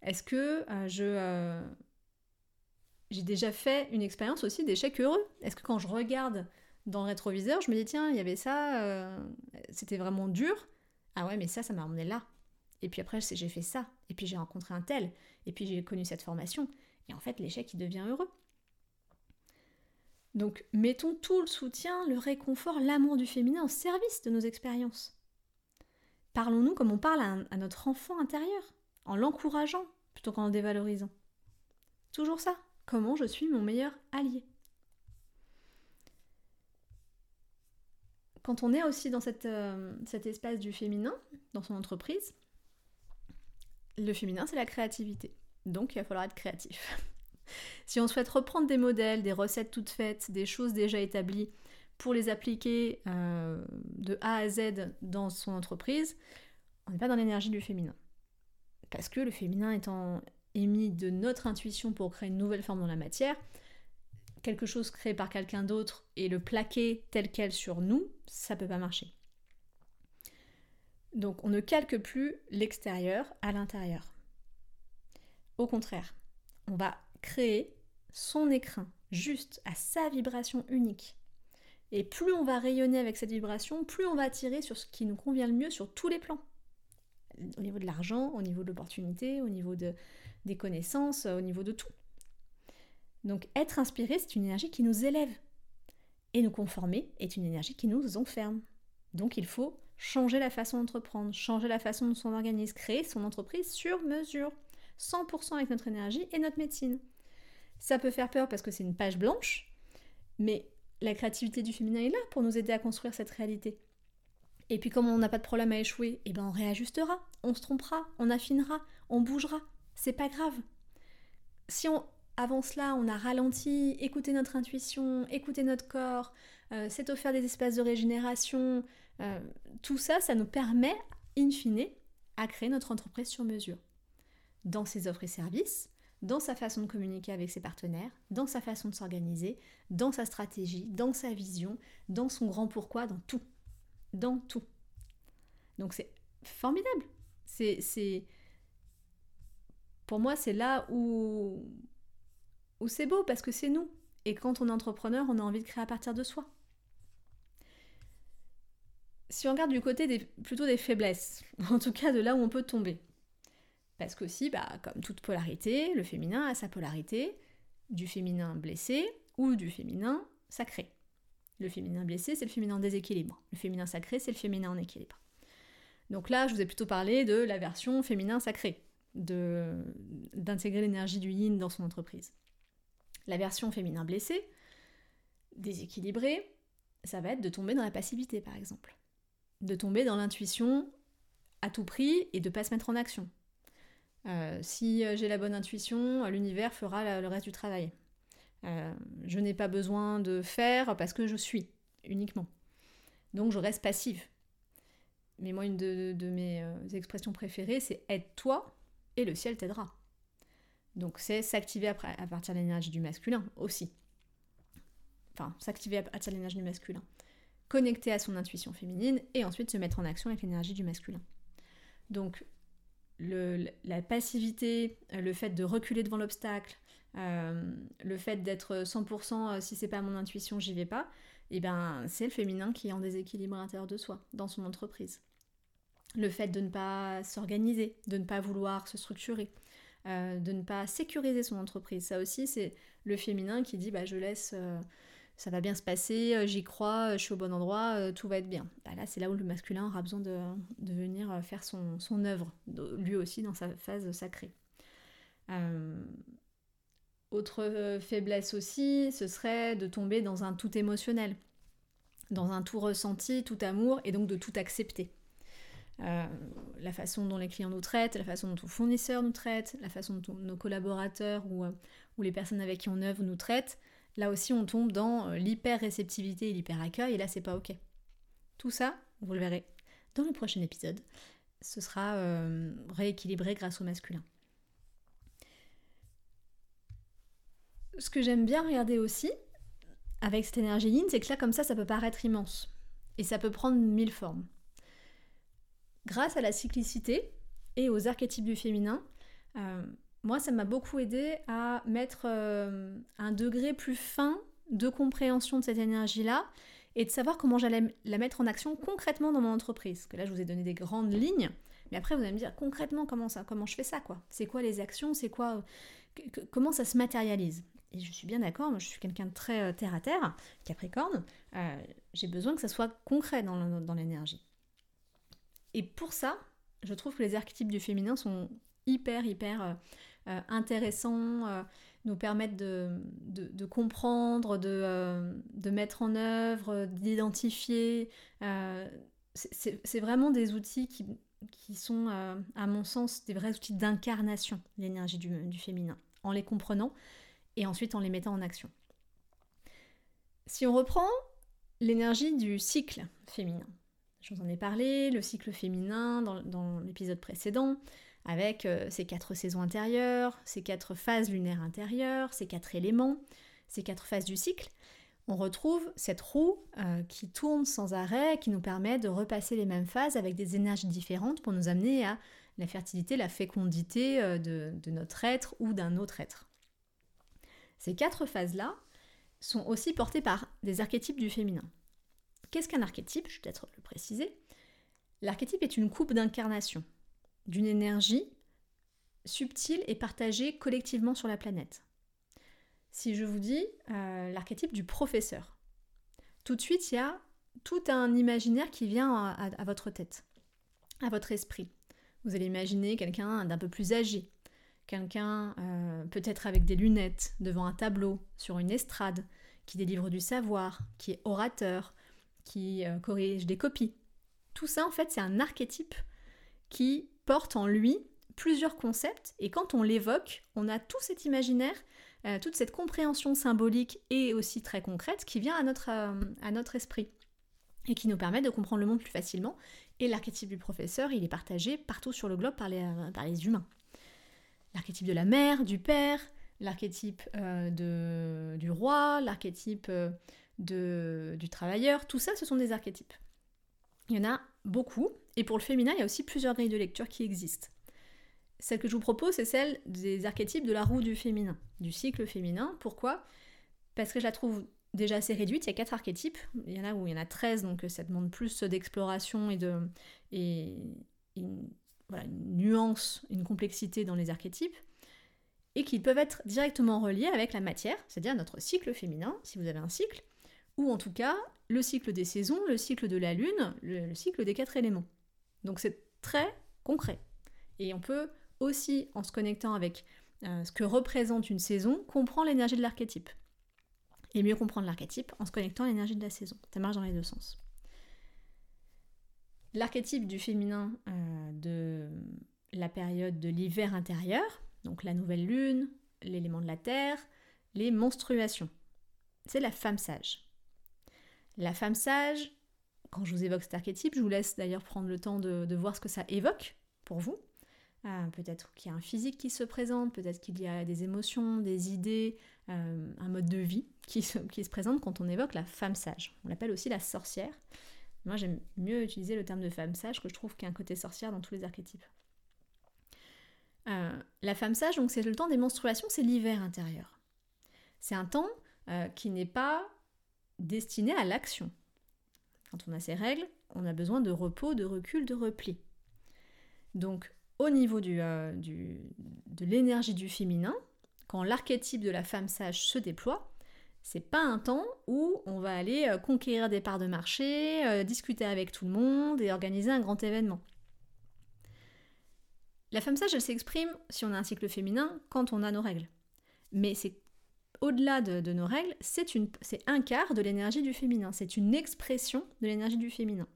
Est-ce que euh, je, euh, j'ai déjà fait une expérience aussi d'échec heureux. Est-ce que quand je regarde dans le rétroviseur, je me dis tiens, il y avait ça, euh, c'était vraiment dur. Ah ouais, mais ça, ça m'a emmené là. Et puis après, j'ai fait ça. Et puis j'ai rencontré un tel. Et puis j'ai connu cette formation. Et en fait, l'échec, il devient heureux. Donc, mettons tout le soutien, le réconfort, l'amour du féminin au service de nos expériences. Parlons-nous comme on parle à, à notre enfant intérieur, en l'encourageant plutôt qu'en le dévalorisant. Toujours ça comment je suis mon meilleur allié. Quand on est aussi dans euh, cet espace du féminin, dans son entreprise, le féminin, c'est la créativité. Donc, il va falloir être créatif. <laughs> si on souhaite reprendre des modèles, des recettes toutes faites, des choses déjà établies, pour les appliquer euh, de A à Z dans son entreprise, on n'est pas dans l'énergie du féminin. Parce que le féminin étant émis de notre intuition pour créer une nouvelle forme dans la matière, quelque chose créé par quelqu'un d'autre et le plaquer tel quel sur nous, ça peut pas marcher. Donc on ne calque plus l'extérieur à l'intérieur. Au contraire, on va créer son écrin juste à sa vibration unique. Et plus on va rayonner avec cette vibration, plus on va attirer sur ce qui nous convient le mieux sur tous les plans. Au niveau de l'argent, au niveau de l'opportunité, au niveau de, des connaissances, euh, au niveau de tout. Donc être inspiré, c'est une énergie qui nous élève. Et nous conformer est une énergie qui nous enferme. Donc il faut changer la façon d'entreprendre, changer la façon dont on organise, créer son entreprise sur mesure, 100% avec notre énergie et notre médecine. Ça peut faire peur parce que c'est une page blanche, mais la créativité du féminin est là pour nous aider à construire cette réalité. Et puis comme on n'a pas de problème à échouer, eh ben on réajustera, on se trompera, on affinera, on bougera, c'est pas grave. Si on, avant cela, on a ralenti, écouté notre intuition, écouté notre corps, euh, s'est offert des espaces de régénération, euh, tout ça, ça nous permet, in fine, à créer notre entreprise sur mesure. Dans ses offres et services, dans sa façon de communiquer avec ses partenaires, dans sa façon de s'organiser, dans sa stratégie, dans sa vision, dans son grand pourquoi, dans tout. Dans tout. Donc c'est formidable. Pour moi, c'est là où, c'est beau parce que c'est nous. Et quand on est entrepreneur, on a envie de créer à partir de soi. Si on regarde du côté plutôt des faiblesses, <laughs> en tout cas de là où on peut tomber. Parce qu'aussi, bah, comme toute polarité, le féminin a sa polarité, du féminin blessé ou du féminin sacré. Le féminin blessé, c'est le féminin en déséquilibre. Le féminin sacré, c'est le féminin en équilibre. Donc là, je vous ai plutôt parlé de la version féminin sacré d'intégrer l'énergie du yin dans son entreprise. La version féminin blessée, déséquilibrée, ça va être de tomber dans la passivité par exemple. De tomber dans l'intuition à tout prix et de ne pas se mettre en action. Euh, si j'ai la bonne intuition, l'univers fera le reste du travail. Euh, je n'ai pas besoin de faire parce que je suis uniquement. Donc je reste passive. Mais moi, une de, mes euh, expressions préférées, c'est aide-toi et le ciel t'aidera. Donc c'est s'activer à partir de l'énergie du masculin aussi. Enfin, s'activer à partir de l'énergie du masculin. Connecter à son intuition féminine et ensuite se mettre en action avec l'énergie du masculin. Donc la passivité, le fait de reculer devant l'obstacle, euh, le fait d'être 100% euh, si c'est pas mon intuition, j'y vais pas, et eh ben c'est le féminin qui est en déséquilibre intérieur de soi, dans son entreprise. Le fait de ne pas s'organiser, de ne pas vouloir se structurer, euh, de ne pas sécuriser son entreprise. Ça aussi, c'est le féminin qui dit bah, je laisse, ça va bien se passer, j'y crois, je suis au bon endroit, tout va être bien. Bah, là, c'est là où le masculin aura besoin de, venir faire son, son, œuvre, lui aussi dans sa phase sacrée. Autre euh, faiblesse aussi, ce serait de tomber dans un tout émotionnel, dans un tout ressenti, tout amour, et donc de tout accepter. Euh, la façon dont les clients nous traitent, la façon dont nos fournisseurs nous traitent, la façon dont nos collaborateurs ou, euh, les personnes avec qui on œuvre nous traitent, là aussi on tombe dans l'hyper-réceptivité et l'hyper-accueil, et là c'est pas ok. Tout ça, vous le verrez dans le prochain épisode, ce sera rééquilibré grâce au masculin. ce que j'aime bien regarder aussi avec cette énergie yin, c'est que là, comme ça, ça peut paraître immense. Et ça peut prendre mille formes. Grâce à la cyclicité et aux archétypes du féminin, euh, moi, ça m'a beaucoup aidé à mettre euh, un degré plus fin de compréhension de cette énergie-là et de savoir comment j'allais la mettre en action concrètement dans mon entreprise. Que là, je vous ai donné des grandes lignes, mais après, vous allez me dire concrètement comment, ça, comment je fais ça, quoi? C'est quoi les actions, c'est quoi, comment ça se matérialise? Et je suis bien d'accord, moi je suis quelqu'un de très euh, terre à terre, Capricorne, j'ai besoin que ça soit concret dans l'énergie. Et pour ça, je trouve que les archétypes du féminin sont hyper, hyper euh, intéressants, nous permettent de, comprendre, de, mettre en œuvre, d'identifier. c'est vraiment des outils qui, sont, à mon sens, des vrais outils d'incarnation, l'énergie du féminin. En les comprenant, et ensuite en les mettant en action. Si on reprend l'énergie du cycle féminin, je vous en ai parlé, le cycle féminin dans, l'épisode précédent, avec euh, ces quatre saisons intérieures, ces quatre phases lunaires intérieures, ces quatre éléments, ces quatre phases du cycle, on retrouve cette roue euh, qui tourne sans arrêt, qui nous permet de repasser les mêmes phases avec des énergies différentes pour nous amener à la fertilité, la fécondité euh, de notre être ou d'un autre être. Ces quatre phases-là sont aussi portées par des archétypes du féminin. Qu'est-ce qu'un archétype? Je vais peut-être le préciser. L'archétype est une coupe d'incarnation d'une énergie subtile et partagée collectivement sur la planète. Si je vous dis euh, l'archétype du professeur, tout de suite il y a tout un imaginaire qui vient à votre tête, à votre esprit. Vous allez imaginer quelqu'un d'un peu plus âgé, quelqu'un euh, peut-être avec des lunettes devant un tableau sur une estrade qui délivre du savoir, qui est orateur, qui euh, corrige des copies. Tout ça en fait c'est un archétype qui porte en lui plusieurs concepts et quand on l'évoque, on a tout cet imaginaire, euh, toute cette compréhension symbolique et aussi très concrète qui vient à notre, à notre esprit et qui nous permet de comprendre le monde plus facilement. Et l'archétype du professeur, il est partagé partout sur le globe par les, humains l'archétype de la mère, du père, l'archétype euh, du roi, l'archétype euh, du travailleur, tout ça ce sont des archétypes. Il y en a beaucoup, et pour le féminin, il y a aussi plusieurs grilles de lecture qui existent. Celle que je vous propose, c'est celle des archétypes de la roue du féminin, du cycle féminin. Pourquoi? Parce que je la trouve déjà assez réduite, il y a quatre archétypes, il y en a où il y en a 13, donc ça demande plus d'exploration et de, et, une nuance, une complexité dans les archétypes, et qui peuvent être directement reliés avec la matière, c'est-à-dire notre cycle féminin, si vous avez un cycle, ou en tout cas le cycle des saisons, le cycle de la lune, le, cycle des quatre éléments. Donc c'est très concret. Et on peut aussi, en se connectant avec euh, ce que représente une saison, comprendre l'énergie de l'archétype. Et mieux comprendre l'archétype en se connectant à l'énergie de la saison. Ça marche dans les deux sens. L'archétype du féminin euh, de la période de l'hiver intérieur, donc la nouvelle lune, l'élément de la terre, les menstruations. C'est la femme sage. La femme sage, quand je vous évoque cet archétype, je vous laisse d'ailleurs prendre le temps de, voir ce que ça évoque pour vous. Euh, peut-être qu'il y a un physique qui se présente, peut-être qu'il y a des émotions, des idées, euh, un mode de vie qui se, présente quand on évoque la femme sage. On l'appelle aussi la sorcière. Moi, j'aime mieux utiliser le terme de femme sage que je trouve qu'il y a un côté sorcière dans tous les archétypes. Euh, la femme sage, donc c'est le temps des menstruations, c'est l'hiver intérieur. C'est un temps qui n'est pas destiné à l'action. Quand on a ces règles, on a besoin de repos, de recul, de repli. Donc, au niveau euh, de l'énergie du féminin, quand l'archétype de la femme sage se déploie, c'est pas un temps où on va aller euh, conquérir des parts de marché, euh, discuter avec tout le monde et organiser un grand événement. La femme sage, elle s'exprime, si on a un cycle féminin, quand on a nos règles. Mais c'est au-delà de, nos règles, c'est un quart de l'énergie du féminin, c'est une expression de l'énergie du féminin.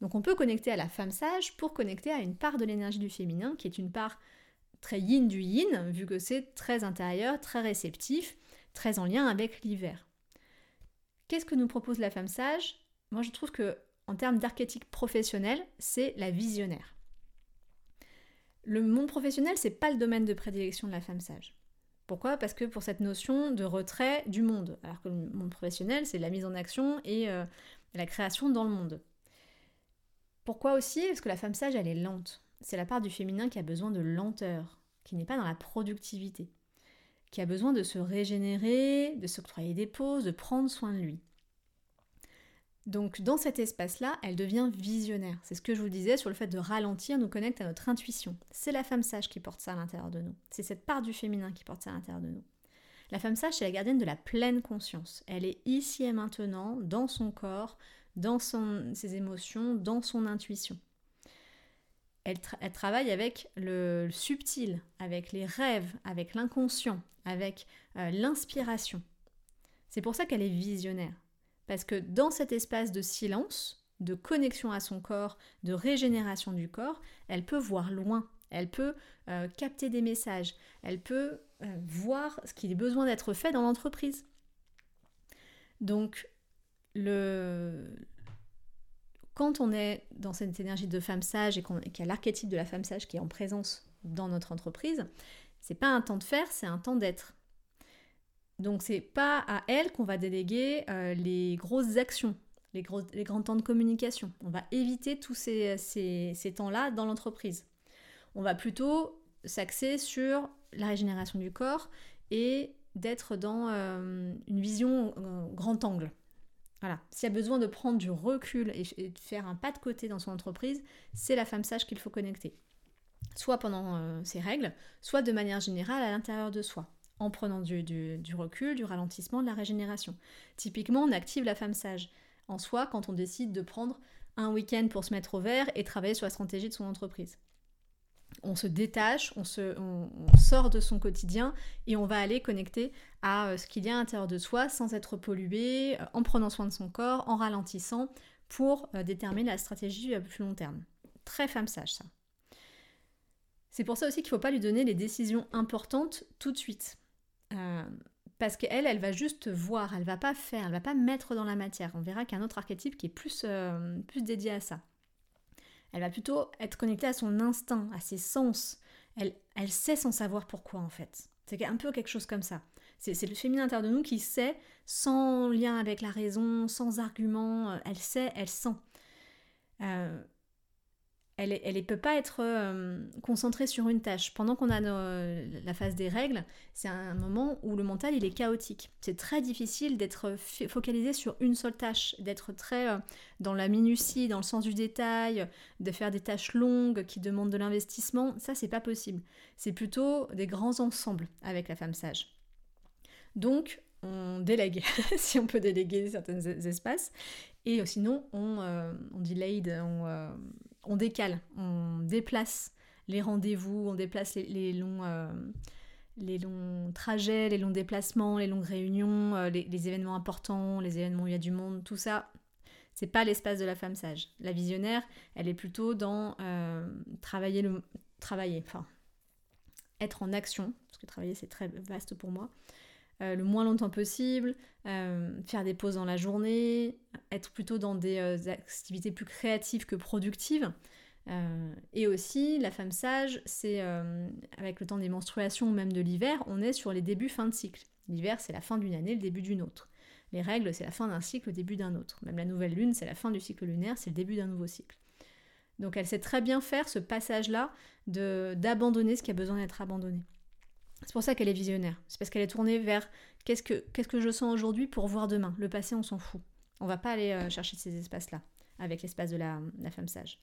Donc on peut connecter à la femme sage pour connecter à une part de l'énergie du féminin, qui est une part très yin du yin, vu que c'est très intérieur, très réceptif, très en lien avec l'hiver. Qu'est-ce que nous propose la femme sage? Moi je trouve que en termes d'archétype professionnel, c'est la visionnaire. Le monde professionnel, c'est pas le domaine de prédilection de la femme sage. Pourquoi? Parce que pour cette notion de retrait du monde, alors que le monde professionnel, c'est la mise en action et euh, la création dans le monde. Pourquoi aussi? Parce que la femme sage, elle est lente. C'est la part du féminin qui a besoin de lenteur, qui n'est pas dans la productivité, qui a besoin de se régénérer, de s'octroyer des pauses, de prendre soin de lui. Donc dans cet espace-là, elle devient visionnaire. C'est ce que je vous disais sur le fait de ralentir, nous connecte à notre intuition. C'est la femme sage qui porte ça à l'intérieur de nous. C'est cette part du féminin qui porte ça à l'intérieur de nous. La femme sage, c'est la gardienne de la pleine conscience. Elle est ici et maintenant, dans son corps, dans ses émotions, dans son intuition. Elle, travaille avec le, subtil, avec les rêves, avec l'inconscient, avec euh, l'inspiration. C'est pour ça qu'elle est visionnaire. Parce que dans cet espace de silence, de connexion à son corps, de régénération du corps, elle peut voir loin, elle peut euh, capter des messages, elle peut euh, voir ce qu'il est besoin d'être fait dans l'entreprise. Donc, le... quand on est dans cette énergie de femme sage et qu'il y a l'archétype de la femme sage qui est en présence dans notre entreprise, c'est pas un temps de faire, c'est un temps d'être. Donc c'est pas à elle qu'on va déléguer euh, les grosses actions, les, grands temps de communication. On va éviter tous ces, temps-là dans l'entreprise. On va plutôt s'axer sur la régénération du corps et d'être dans euh, une vision euh, grand angle. Voilà. S'il y a besoin de prendre du recul et, et, de faire un pas de côté dans son entreprise, c'est la femme sage qu'il faut connecter. Soit pendant ses règles, soit de manière générale à l'intérieur de soi en prenant du, recul, du ralentissement, de la régénération. Typiquement, on active la femme sage en soi quand on décide de prendre un week-end pour se mettre au vert et travailler sur la stratégie de son entreprise. On se détache, on, sort de son quotidien et on va aller connecter à euh, ce qu'il y a à l'intérieur de soi sans être pollué, euh, en prenant soin de son corps, en ralentissant pour euh, déterminer la stratégie à plus long terme. Très femme sage ça. C'est pour ça aussi qu'il ne faut pas lui donner les décisions importantes tout de suite. Euh, parce qu'elle, elle va juste voir, elle va pas faire, elle va pas mettre dans la matière. On verra qu'il y a un autre archétype qui est plus, euh, plus dédié à ça. Elle va plutôt être connectée à son instinct, à ses sens. Elle, elle sait sans savoir pourquoi en fait. C'est un peu quelque chose comme ça. C'est le féminin intérieur de nous qui sait, sans lien avec la raison, sans argument, euh, elle sait, elle sent. Elle ne peut pas être euh, concentrée sur une tâche. Pendant qu'on a la phase des règles, c'est un moment où le mental il est chaotique. C'est très difficile d'être focalisé sur une seule tâche, d'être très euh, dans la minutie, dans le sens du détail, de faire des tâches longues qui demandent de l'investissement. Ça, c'est pas possible. C'est plutôt des grands ensembles avec la femme sage. Donc, on délègue, <laughs> si on peut déléguer certains espaces, et sinon, on, euh, on delayed, on on décale, on déplace les rendez-vous, on déplace les, longs, euh, longs trajets, les longs déplacements, les longues réunions, euh, les, événements importants, les événements où il y a du monde, tout ça. C'est pas l'espace de la femme sage. La visionnaire, elle est plutôt dans euh, travailler le travailler, enfin être en action, parce que travailler c'est très vaste pour moi. Le moins longtemps possible, faire des pauses dans la journée, être plutôt dans des activités plus créatives que productives. et aussi, la femme sage, c'est avec le temps des menstruations ou même de l'hiver, on est sur les débuts fin de cycle. L'hiver, c'est la fin d'une année, le début d'une autre. Les règles, c'est la fin d'un cycle, le début d'un autre. Même la nouvelle lune, c'est la fin du cycle lunaire, c'est le début d'un nouveau cycle. Donc elle sait très bien faire ce passage-là d'abandonner ce qui a besoin d'être abandonné. C'est pour ça qu'elle est visionnaire. C'est parce qu'elle est tournée vers qu'est-ce que, qu'est-ce que je sens aujourd'hui pour voir demain. Le passé, on s'en fout. On va pas aller euh, chercher ces espaces-là avec l'espace de la, femme sage.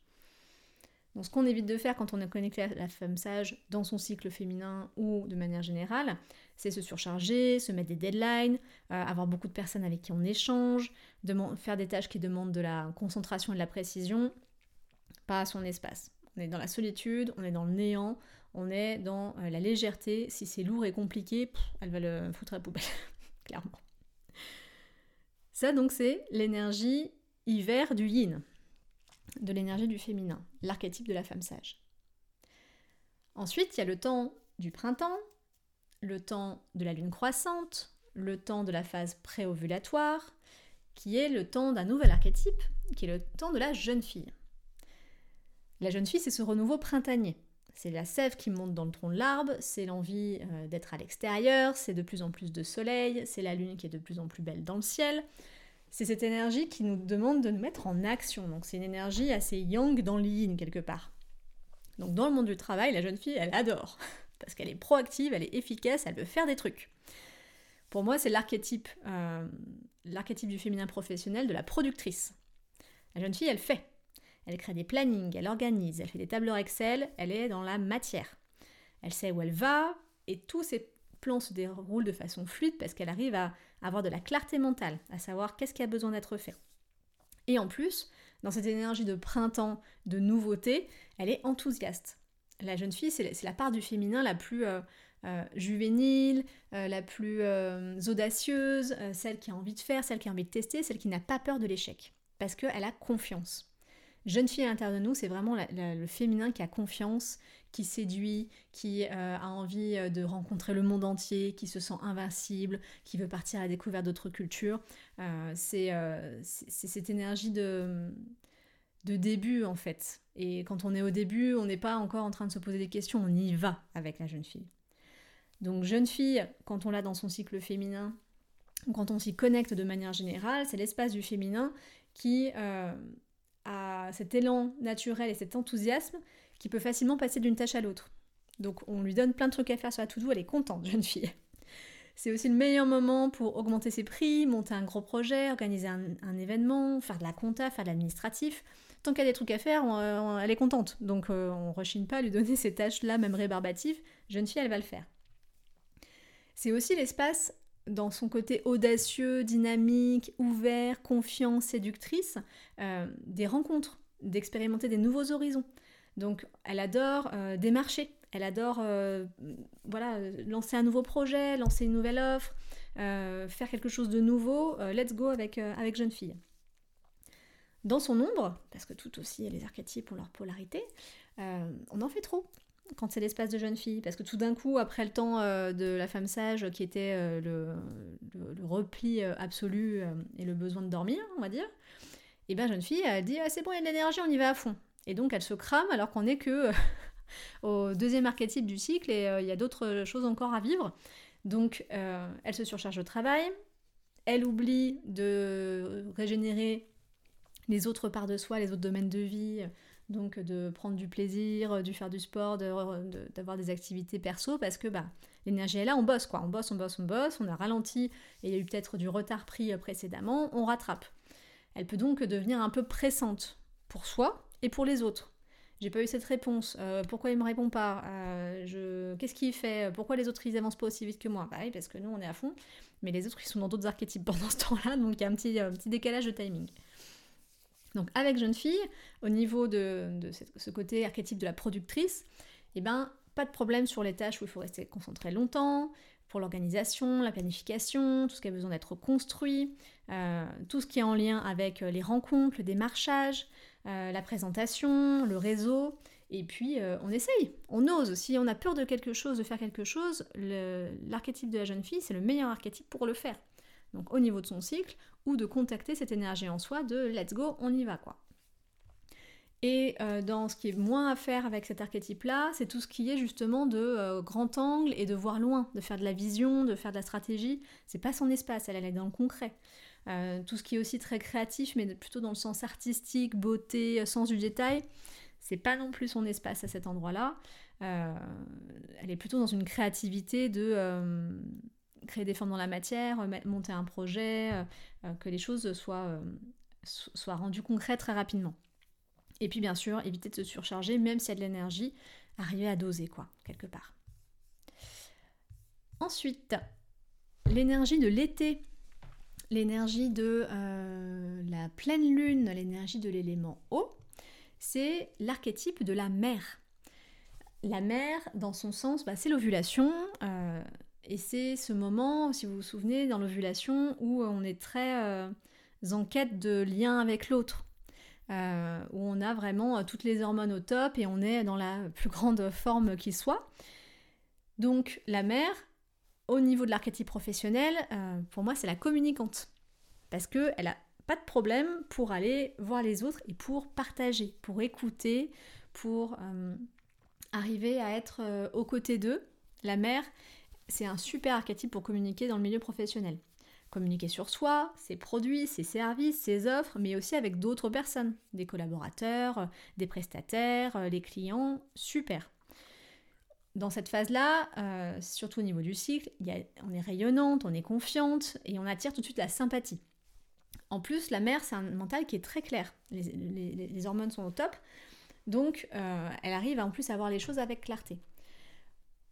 Donc ce qu'on évite de faire quand on est connecté à la femme sage dans son cycle féminin ou de manière générale, c'est se surcharger, se mettre des deadlines, euh, avoir beaucoup de personnes avec qui on échange, faire des tâches qui demandent de la concentration et de la précision, pas à son espace. On est dans la solitude, on est dans le néant, on est dans euh, la légèreté. Si c'est lourd et compliqué, elle va le foutre à la poubelle, <laughs> clairement. Ça donc c'est l'énergie hiver du yin, de l'énergie du féminin, l'archétype de la femme sage. Ensuite, il y a le temps du printemps, le temps de la lune croissante, le temps de la phase préovulatoire, qui est le temps d'un nouvel archétype, qui est le temps de la jeune fille. La jeune fille, c'est ce renouveau printanier. C'est la sève qui monte dans le tronc de l'arbre, c'est l'envie euh, d'être à l'extérieur, c'est de plus en plus de soleil, c'est la lune qui est de plus en plus belle dans le ciel. C'est cette énergie qui nous demande de nous mettre en action. Donc c'est une énergie assez yang dans l'yin quelque part. Donc dans le monde du travail, la jeune fille, elle adore. <laughs> Parce qu'elle est proactive, elle est efficace, elle veut faire des trucs. Pour moi, c'est l'archétype, euh, l'archétype du féminin professionnel de la productrice. La jeune fille, elle fait. Elle crée des plannings, elle organise, elle fait des tableurs Excel, elle est dans la matière. Elle sait où elle va et tous ses plans se déroulent de façon fluide parce qu'elle arrive à avoir de la clarté mentale, à savoir qu'est-ce qui a besoin d'être fait. Et en plus, dans cette énergie de printemps, de nouveauté, elle est enthousiaste. La jeune fille, c'est la part du féminin la plus euh, euh, juvénile, euh, la plus audacieuse, celle qui a envie de faire, celle qui a envie de tester, celle qui n'a pas peur de l'échec. Parce qu'elle a confiance jeune fille à l'intérieur de nous, c'est vraiment le féminin qui a confiance, qui séduit, qui euh, a envie euh, de rencontrer le monde entier, qui se sent invincible, qui veut partir à la découverte d'autres cultures. Euh, c'est cette énergie de, début en fait. Et quand on est au début, on n'est pas encore en train de se poser des questions, on y va avec la jeune fille. Donc jeune fille, quand on l'a dans son cycle féminin, quand on s'y connecte de manière générale, c'est l'espace du féminin qui cet élan naturel et cet enthousiasme qui peut facilement passer d'une tâche à l'autre. Donc on lui donne plein de trucs à faire sur la to-do, elle est contente, <laughs> jeune fille. C'est aussi le meilleur moment pour augmenter ses prix, monter un gros projet, organiser un, événement, faire de la compta, faire de l'administratif. Tant qu'elle a des trucs à faire, elle est contente. Donc euh, on ne rechigne pas à lui donner <laughs> ces tâches-là, même rébarbatives. Jeune fille, elle va le faire. C'est aussi l'espace dans son côté audacieux, dynamique, ouvert, confiant, séductrice, euh, des rencontres, d'expérimenter des nouveaux horizons. Donc elle adore euh, démarcher, elle adore euh, voilà, lancer un nouveau projet, lancer une nouvelle offre, faire quelque chose de nouveau. let's go avec, avec jeune fille. Dans son ombre, parce que tout aussi les archétypes ont leur polarité, on en fait trop quand c'est l'espace de jeune fille. Parce que tout d'un coup, après le temps euh, de la femme sage, qui était euh, le, repli euh, absolu et le besoin de dormir, on va dire, et bien jeune fille, elle dit ah, c'est bon, il y a de l'énergie, on y va à fond. Et donc elle se crame alors qu'on est que <laughs> au deuxième archétype du cycle et il y a d'autres choses encore à vivre. Donc elle se surcharge au travail, elle oublie de régénérer les autres parts de soi, les autres domaines de vie, donc de prendre du plaisir, de faire du sport, d'avoir des activités perso, parce que bah, l'énergie est là, on bosse quoi, on bosse, on bosse, on bosse, on a ralenti, et il y a eu peut-être du retard pris euh, précédemment, on rattrape. Elle peut donc devenir un peu pressante pour soi et pour les autres. J'ai pas eu cette réponse. Euh, pourquoi il me répond pas? Euh, Qu'est-ce qu'il fait? Pourquoi les autres ils avancent pas aussi vite que moi? Bah oui, parce que nous on est à fond, mais les autres ils sont dans d'autres archétypes <laughs> pendant ce temps-là, donc il y a un petit, un petit décalage de timing. Donc avec jeune fille, au niveau de, ce côté archétype de la productrice, eh ben, pas de problème sur les tâches où il faut rester concentré longtemps, pour l'organisation, la planification, tout ce qui a besoin d'être construit, euh, tout ce qui est en lien avec euh, les rencontres, le démarchage, euh, la présentation, le réseau, Et puis, on essaye, on ose. Si on a peur de quelque chose, de faire quelque chose, l'archétype de la jeune fille, c'est le meilleur archétype pour le faire. Donc, au niveau de son cycle, ou de contacter cette énergie en soi de let's go, on y va, quoi. Et euh, dans ce qui est moins à faire avec cet archétype-là, c'est tout ce qui est justement de euh, grand angle et de voir loin, de faire de la vision, de faire de la stratégie. C'est pas son espace, elle, est dans le concret. Euh, tout ce qui est aussi très créatif, mais plutôt dans le sens artistique, beauté, sens du détail, c'est pas non plus son espace à cet endroit-là. elle est plutôt dans une créativité de créer des formes dans la matière, monter un projet, que les choses soient, soient rendues concrètes très rapidement. Et puis bien sûr, éviter de se surcharger, même s'il y a de l'énergie, arriver à doser quoi, quelque part. Ensuite, l'énergie de l'été, l'énergie de euh, la pleine lune, l'énergie de l'élément eau, c'est l'archétype de la mer. La mer, dans son sens, bah, c'est l'ovulation. Euh, et c'est ce moment, si vous vous souvenez, dans l'ovulation, où on est très euh, en quête de lien avec l'autre. Euh, où on a vraiment euh, toutes les hormones au top et on est dans la plus grande forme qui soit. Donc la mère, au niveau de l'archétype professionnel, euh, pour moi c'est la communicante. Parce qu'elle a pas de problème pour aller voir les autres et pour partager, pour écouter, pour arriver à être aux côtés d'eux. La mère, c'est un super archétype pour communiquer dans le milieu professionnel communiquer sur soi, ses produits, ses services, ses offres, mais aussi avec d'autres personnes, des collaborateurs, des prestataires, euh, les clients, super. Dans cette phase-là, euh, surtout au niveau du cycle, on est rayonnante, on est confiante et on attire tout de suite la sympathie. En plus, la mère, c'est un mental qui est très clair. Les, hormones sont au top, donc euh, elle arrive en plus à voir les choses avec clarté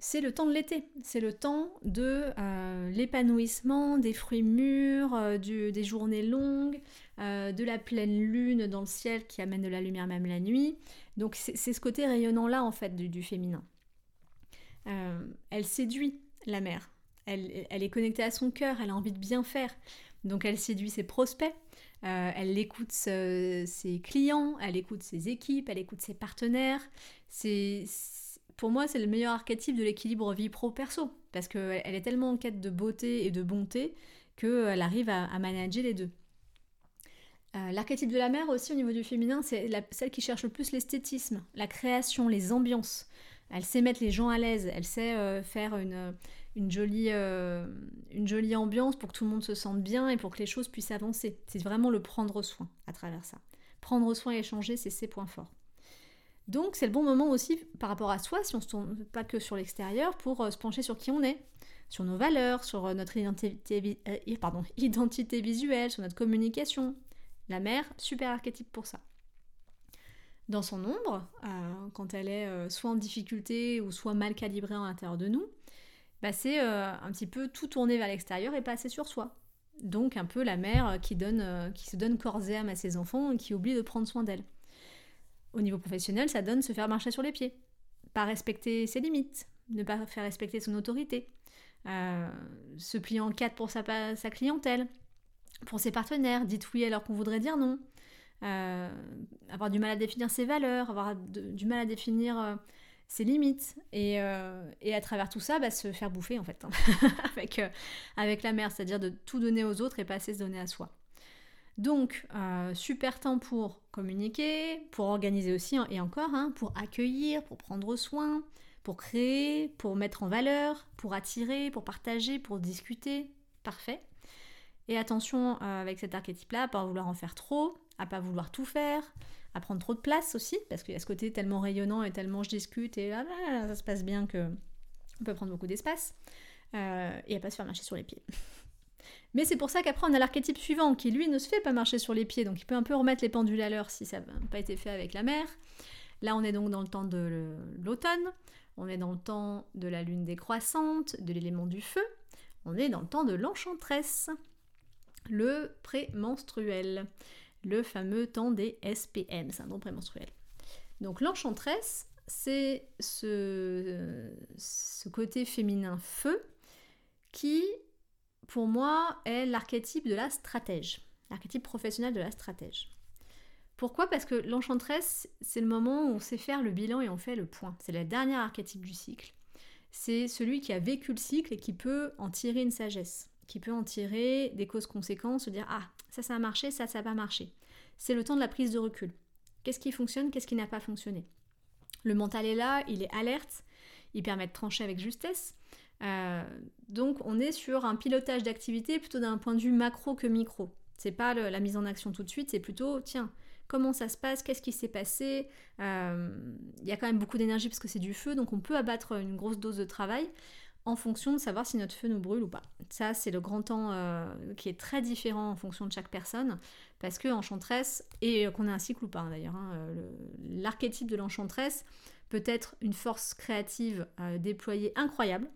c'est le temps de l'été, c'est le temps de euh, l'épanouissement, des fruits mûrs, euh, des journées longues, euh, de la pleine lune dans le ciel qui amène de la lumière même la nuit. Donc c'est ce côté rayonnant-là en fait du, féminin. elle séduit la mère, elle, est connectée à son cœur, elle a envie de bien faire. Donc elle séduit ses prospects, elle écoute ses clients, elle écoute ses équipes, elle écoute ses partenaires. Pour moi, c'est le meilleur archétype de l'équilibre vie pro-perso, parce qu'elle est tellement en quête de beauté et de bonté qu'elle arrive à, manager les deux. Euh, l'archétype de la mère aussi au niveau du féminin, c'est celle qui cherche le plus l'esthétisme, la création, les ambiances. Elle sait mettre les gens à l'aise, elle sait euh, faire une, jolie, euh, une jolie ambiance pour que tout le monde se sente bien et pour que les choses puissent avancer. C'est vraiment le prendre soin à travers ça. Prendre soin et échanger, c'est ses points forts. Donc c'est le bon moment aussi par rapport à soi, si on se tourne pas que sur l'extérieur, pour euh, se pencher sur qui on est, sur nos valeurs, sur euh, notre identité, euh, <laughs> identité visuelle, sur notre communication. La mère, super archétype pour ça. Dans son ombre, quand elle est soit en difficulté ou soit mal calibrée à l'intérieur de nous, bah, c'est un petit peu tout tourner vers l'extérieur et pas assez sur soi. Donc un peu la mère qui, qui se donne corps et âme à ses enfants et qui oublie de prendre soin d'elle. Au niveau professionnel, ça donne se faire marcher sur les pieds, pas respecter ses limites, ne pas faire respecter son autorité, euh, se plier en quatre pour sa, clientèle, pour ses partenaires, dites oui alors qu'on voudrait dire non, euh, avoir du mal à définir ses valeurs, avoir du mal à définir euh, ses limites, et, à travers tout ça, bah, se faire bouffer en fait, hein, <laughs> avec, avec la mère, c'est-à-dire de tout donner aux autres et pas assez se donner à soi. Donc, euh, super temps pour communiquer, pour organiser aussi, et encore, hein, pour accueillir, pour prendre soin, pour créer, pour mettre en valeur, pour attirer, pour partager, pour discuter. Parfait. Et attention euh, avec cet archétype-là, à pas vouloir en faire trop, à pas vouloir tout faire, à prendre trop de place aussi, parce qu'il y a ce côté tellement rayonnant et tellement je discute et là, ça se passe bien que on peut prendre beaucoup d'espace, euh, et à pas se faire marcher sur les pieds. <laughs> Mais c'est pour ça qu'après on a l'archétype suivant qui lui ne se fait pas marcher sur les pieds, donc il peut un peu remettre les pendules à l'heure si ça n'a pas été fait avec la mer. Là on est donc dans le temps de l'automne, on est dans le temps de la lune décroissante, de l'élément du feu, on est dans le temps de l'enchantresse, le prémenstruel, le fameux temps des SPM, syndrome prémenstruel. Donc l'enchantresse, c'est ce, ce côté féminin feu qui pour moi, est l'archétype de la stratège, l'archétype professionnel de la stratège. Pourquoi? Parce que l'enchantresse, c'est le moment où on sait faire le bilan et on fait le point. C'est la dernière archétype du cycle. C'est celui qui a vécu le cycle et qui peut en tirer une sagesse, qui peut en tirer des causes-conséquences, se dire Ah, ça, ça a marché, ça, ça n'a pas marché. C'est le temps de la prise de recul. Qu'est-ce qui fonctionne, qu'est-ce qui n'a pas fonctionné? Le mental est là, il est alerte, il permet de trancher avec justesse. Euh, donc on est sur un pilotage d'activité plutôt d'un point de vue macro que micro. C'est pas la mise en action tout de suite, c'est plutôt tiens, comment ça se passe, qu'est-ce qui s'est passé. Euh, il y a quand même beaucoup d'énergie parce que c'est du feu, donc on peut abattre une grosse dose de travail en fonction de savoir si notre feu nous brûle ou pas. Ça, c'est le grand temps euh, qui est très différent en fonction de chaque personne, parce que enchantresse, et qu'on ait un cycle ou pas hein, d'ailleurs, hein, l'archétype de l'enchantresse peut être une force créative déployée incroyable,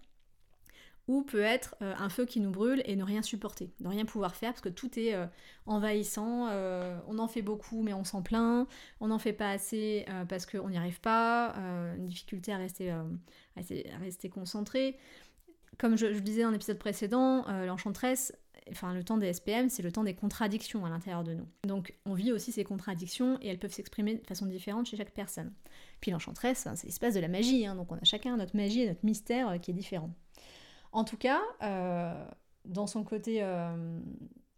ou peut être euh, un feu qui nous brûle et ne rien supporter, ne rien pouvoir faire parce que tout est euh, envahissant, euh, on en fait beaucoup mais on s'en plaint, on n'en fait pas assez parce qu'on n'y arrive pas, une difficulté à rester, concentré. Comme je, je disais dans l'épisode précédent, l'enchantresse, enfin le temps des SPM, c'est le temps des contradictions à l'intérieur de nous. Donc on vit aussi ces contradictions et elles peuvent s'exprimer de façon différente chez chaque personne. Puis l'enchantresse, c'est l'espace de la magie, hein, donc on a chacun notre magie et notre mystère qui est différent. En tout cas, euh, dans son côté euh,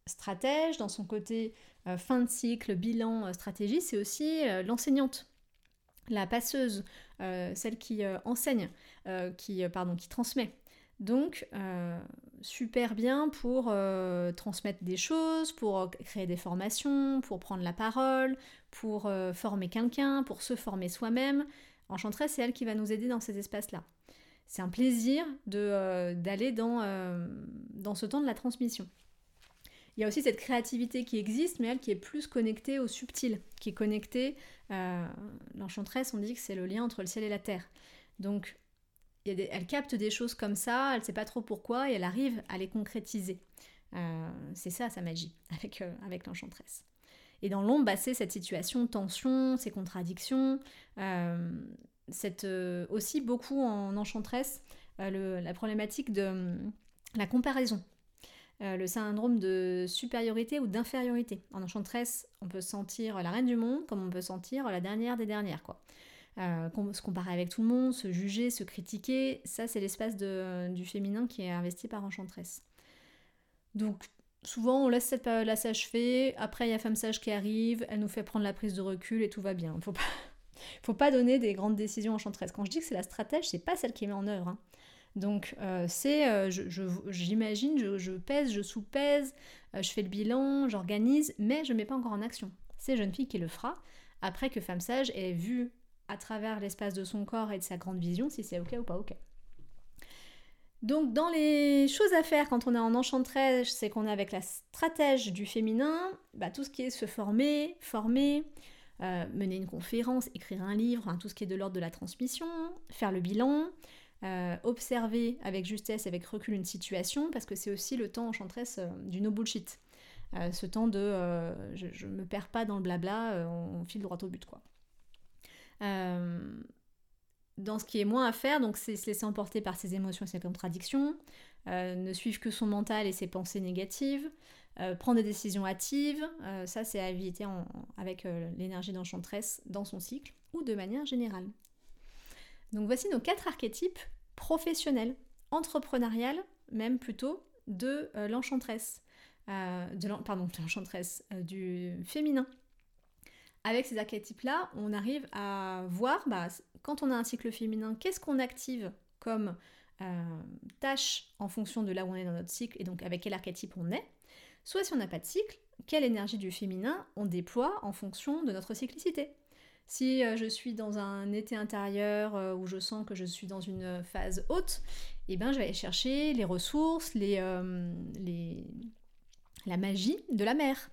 stratège, dans son côté euh, fin de cycle, bilan, stratégie, c'est aussi l'enseignante, la passeuse, celle qui enseigne, qui, pardon, qui transmet. Donc, super bien pour transmettre des choses, pour créer des formations, pour prendre la parole, pour former quelqu'un, pour se former soi-même. Enchanteresse, c'est elle qui va nous aider dans ces espaces-là c'est un plaisir euh, d'aller dans, euh, dans ce temps de la transmission. Il y a aussi cette créativité qui existe, mais elle qui est plus connectée au subtil, qui est connectée. Euh, on dit que c'est le lien entre le ciel et la terre. Donc, elle capte des choses comme ça, elle ne sait pas trop pourquoi, et elle arrive à les concrétiser. c'est ça sa magie <laughs> avec, avec l'enchantresse. Et dans l'ombre, bah, c'est cette situation, tension, ces contradictions, cette, euh, aussi beaucoup en enchantresse euh, la problématique de la comparaison. Euh, le syndrome de supériorité ou d'infériorité. En enchantresse, on peut sentir la reine du monde comme on peut sentir la dernière des dernières. Quoi. se comparer avec tout le monde, se juger, se critiquer, ça c'est l'espace du féminin qui est investi par enchantresse. Donc souvent on laisse cette période-là s'achever, après il y a femme sage qui arrive, elle nous fait prendre la prise de recul et tout va bien. Faut pas donner des grandes décisions enchanteresses. Quand je dis que c'est la stratège, c'est pas celle qui met en œuvre. Hein. Donc euh, c'est, euh, j'imagine, je, je, pèse, je sous-pèse, euh, je fais le bilan, j'organise, mais je ne mets pas encore en action. C'est jeune fille qui le fera après que femme sage ait vu à travers l'espace de son corps et de sa grande vision si c'est ok ou pas ok. Donc dans les choses à faire quand on est en enchanteresse, c'est qu'on est avec la stratège du féminin, bah, tout ce qui est se former, former, euh, mener une conférence, écrire un livre, tout ce qui est de l'ordre de la transmission, faire le bilan, euh, observer avec justesse, avec recul une situation, parce que c'est aussi le temps enchantresse euh, du no bullshit. ce temps de je, ne me perds pas dans le blabla, on, file droit au but quoi. dans ce qui est moins à faire, donc c'est se laisser emporter par ses émotions et ses contradictions, ne suivre que son mental et ses pensées négatives, euh, prendre des décisions hâtives, euh, ça c'est à éviter avec euh, l'énergie d'enchantresse dans son cycle ou de manière générale. Donc voici nos quatre archétypes professionnels, entrepreneuriales, même plutôt de l'enchantresse, pardon, de l'enchantresse, du féminin. Avec ces archétypes-là, on arrive à voir, bah, quand on a un cycle féminin, qu'est-ce qu'on active comme tâche en fonction de là où on est dans notre cycle et donc avec quel archétype on est soit si on n'a pas de cycle, quelle énergie du féminin on déploie en fonction de notre cyclicité? Si euh, je suis dans un été intérieur euh, où je sens que je suis dans une phase haute, eh ben, je vais aller chercher les ressources, les, euh, la magie de la mer.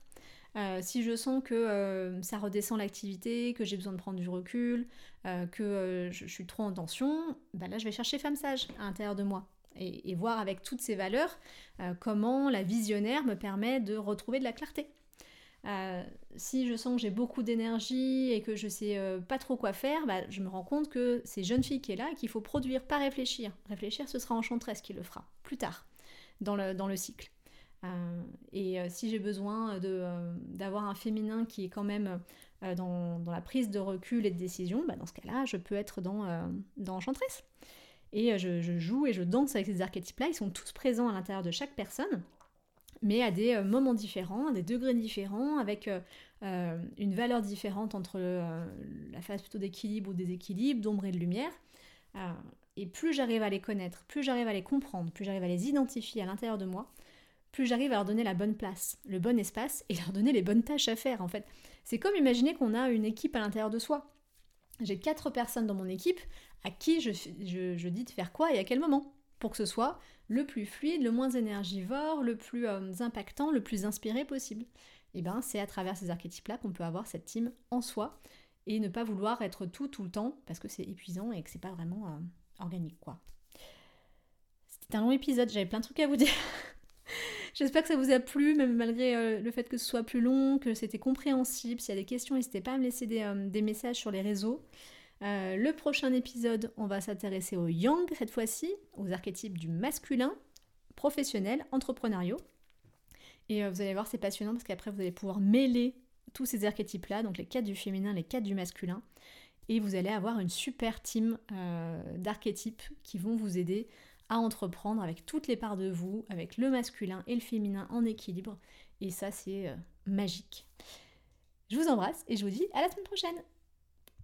si je sens que ça redescend l'activité, que j'ai besoin de prendre du recul, que je, suis trop en tension, ben là je vais chercher femme sage à l'intérieur de moi et, voir avec toutes ces valeurs euh, comment la visionnaire me permet de retrouver de la clarté. Euh, si je sens que j'ai beaucoup d'énergie et que je sais euh, pas trop quoi faire, bah, je me rends compte que c'est jeune fille qui est là et qu'il faut produire, pas réfléchir. Réfléchir, ce sera Enchantresse qui le fera plus tard dans le, dans le cycle. et si j'ai besoin d'avoir un féminin qui est quand même dans, la prise de recul et de décision, bah, dans ce cas-là, je peux être dans, dans Enchantress. Et je, je, joue et je danse avec ces archétypes-là. Ils sont tous présents à l'intérieur de chaque personne, mais à des moments différents, à des degrés différents, avec une valeur différente entre la phase plutôt d'équilibre ou déséquilibre, d'ombre et de lumière. et plus j'arrive à les connaître, plus j'arrive à les comprendre, plus j'arrive à les identifier à l'intérieur de moi, plus j'arrive à leur donner la bonne place, le bon espace et leur donner les bonnes tâches à faire en fait. C'est comme imaginer qu'on a une équipe à l'intérieur de soi. J'ai quatre personnes dans mon équipe à qui je, dis de faire quoi et à quel moment pour que ce soit le plus fluide, le moins énergivore, le plus euh, impactant, le plus inspiré possible. Et eh bien c'est à travers ces archétypes-là qu'on peut avoir cette team en soi et ne pas vouloir être tout tout le temps parce que c'est épuisant et que c'est pas vraiment euh, organique quoi. C'était un long épisode, j'avais plein de trucs à vous dire. <laughs> J'espère que ça vous a plu, même malgré euh, le fait que ce soit plus long, que c'était compréhensible. S'il y a des questions, n'hésitez pas à me laisser des, messages sur les réseaux. Euh, le prochain épisode, on va s'intéresser au yang cette fois-ci, aux archétypes du masculin, professionnel, entrepreneuriaux. Et vous allez voir, c'est passionnant parce qu'après, vous allez pouvoir mêler tous ces archétypes-là, donc les quatre du féminin, les quatre du masculin. Et vous allez avoir une super team d'archétypes qui vont vous aider à entreprendre avec toutes les parts de vous, avec le masculin et le féminin en équilibre. Et ça, c'est euh, magique. Je vous embrasse et je vous dis à la semaine prochaine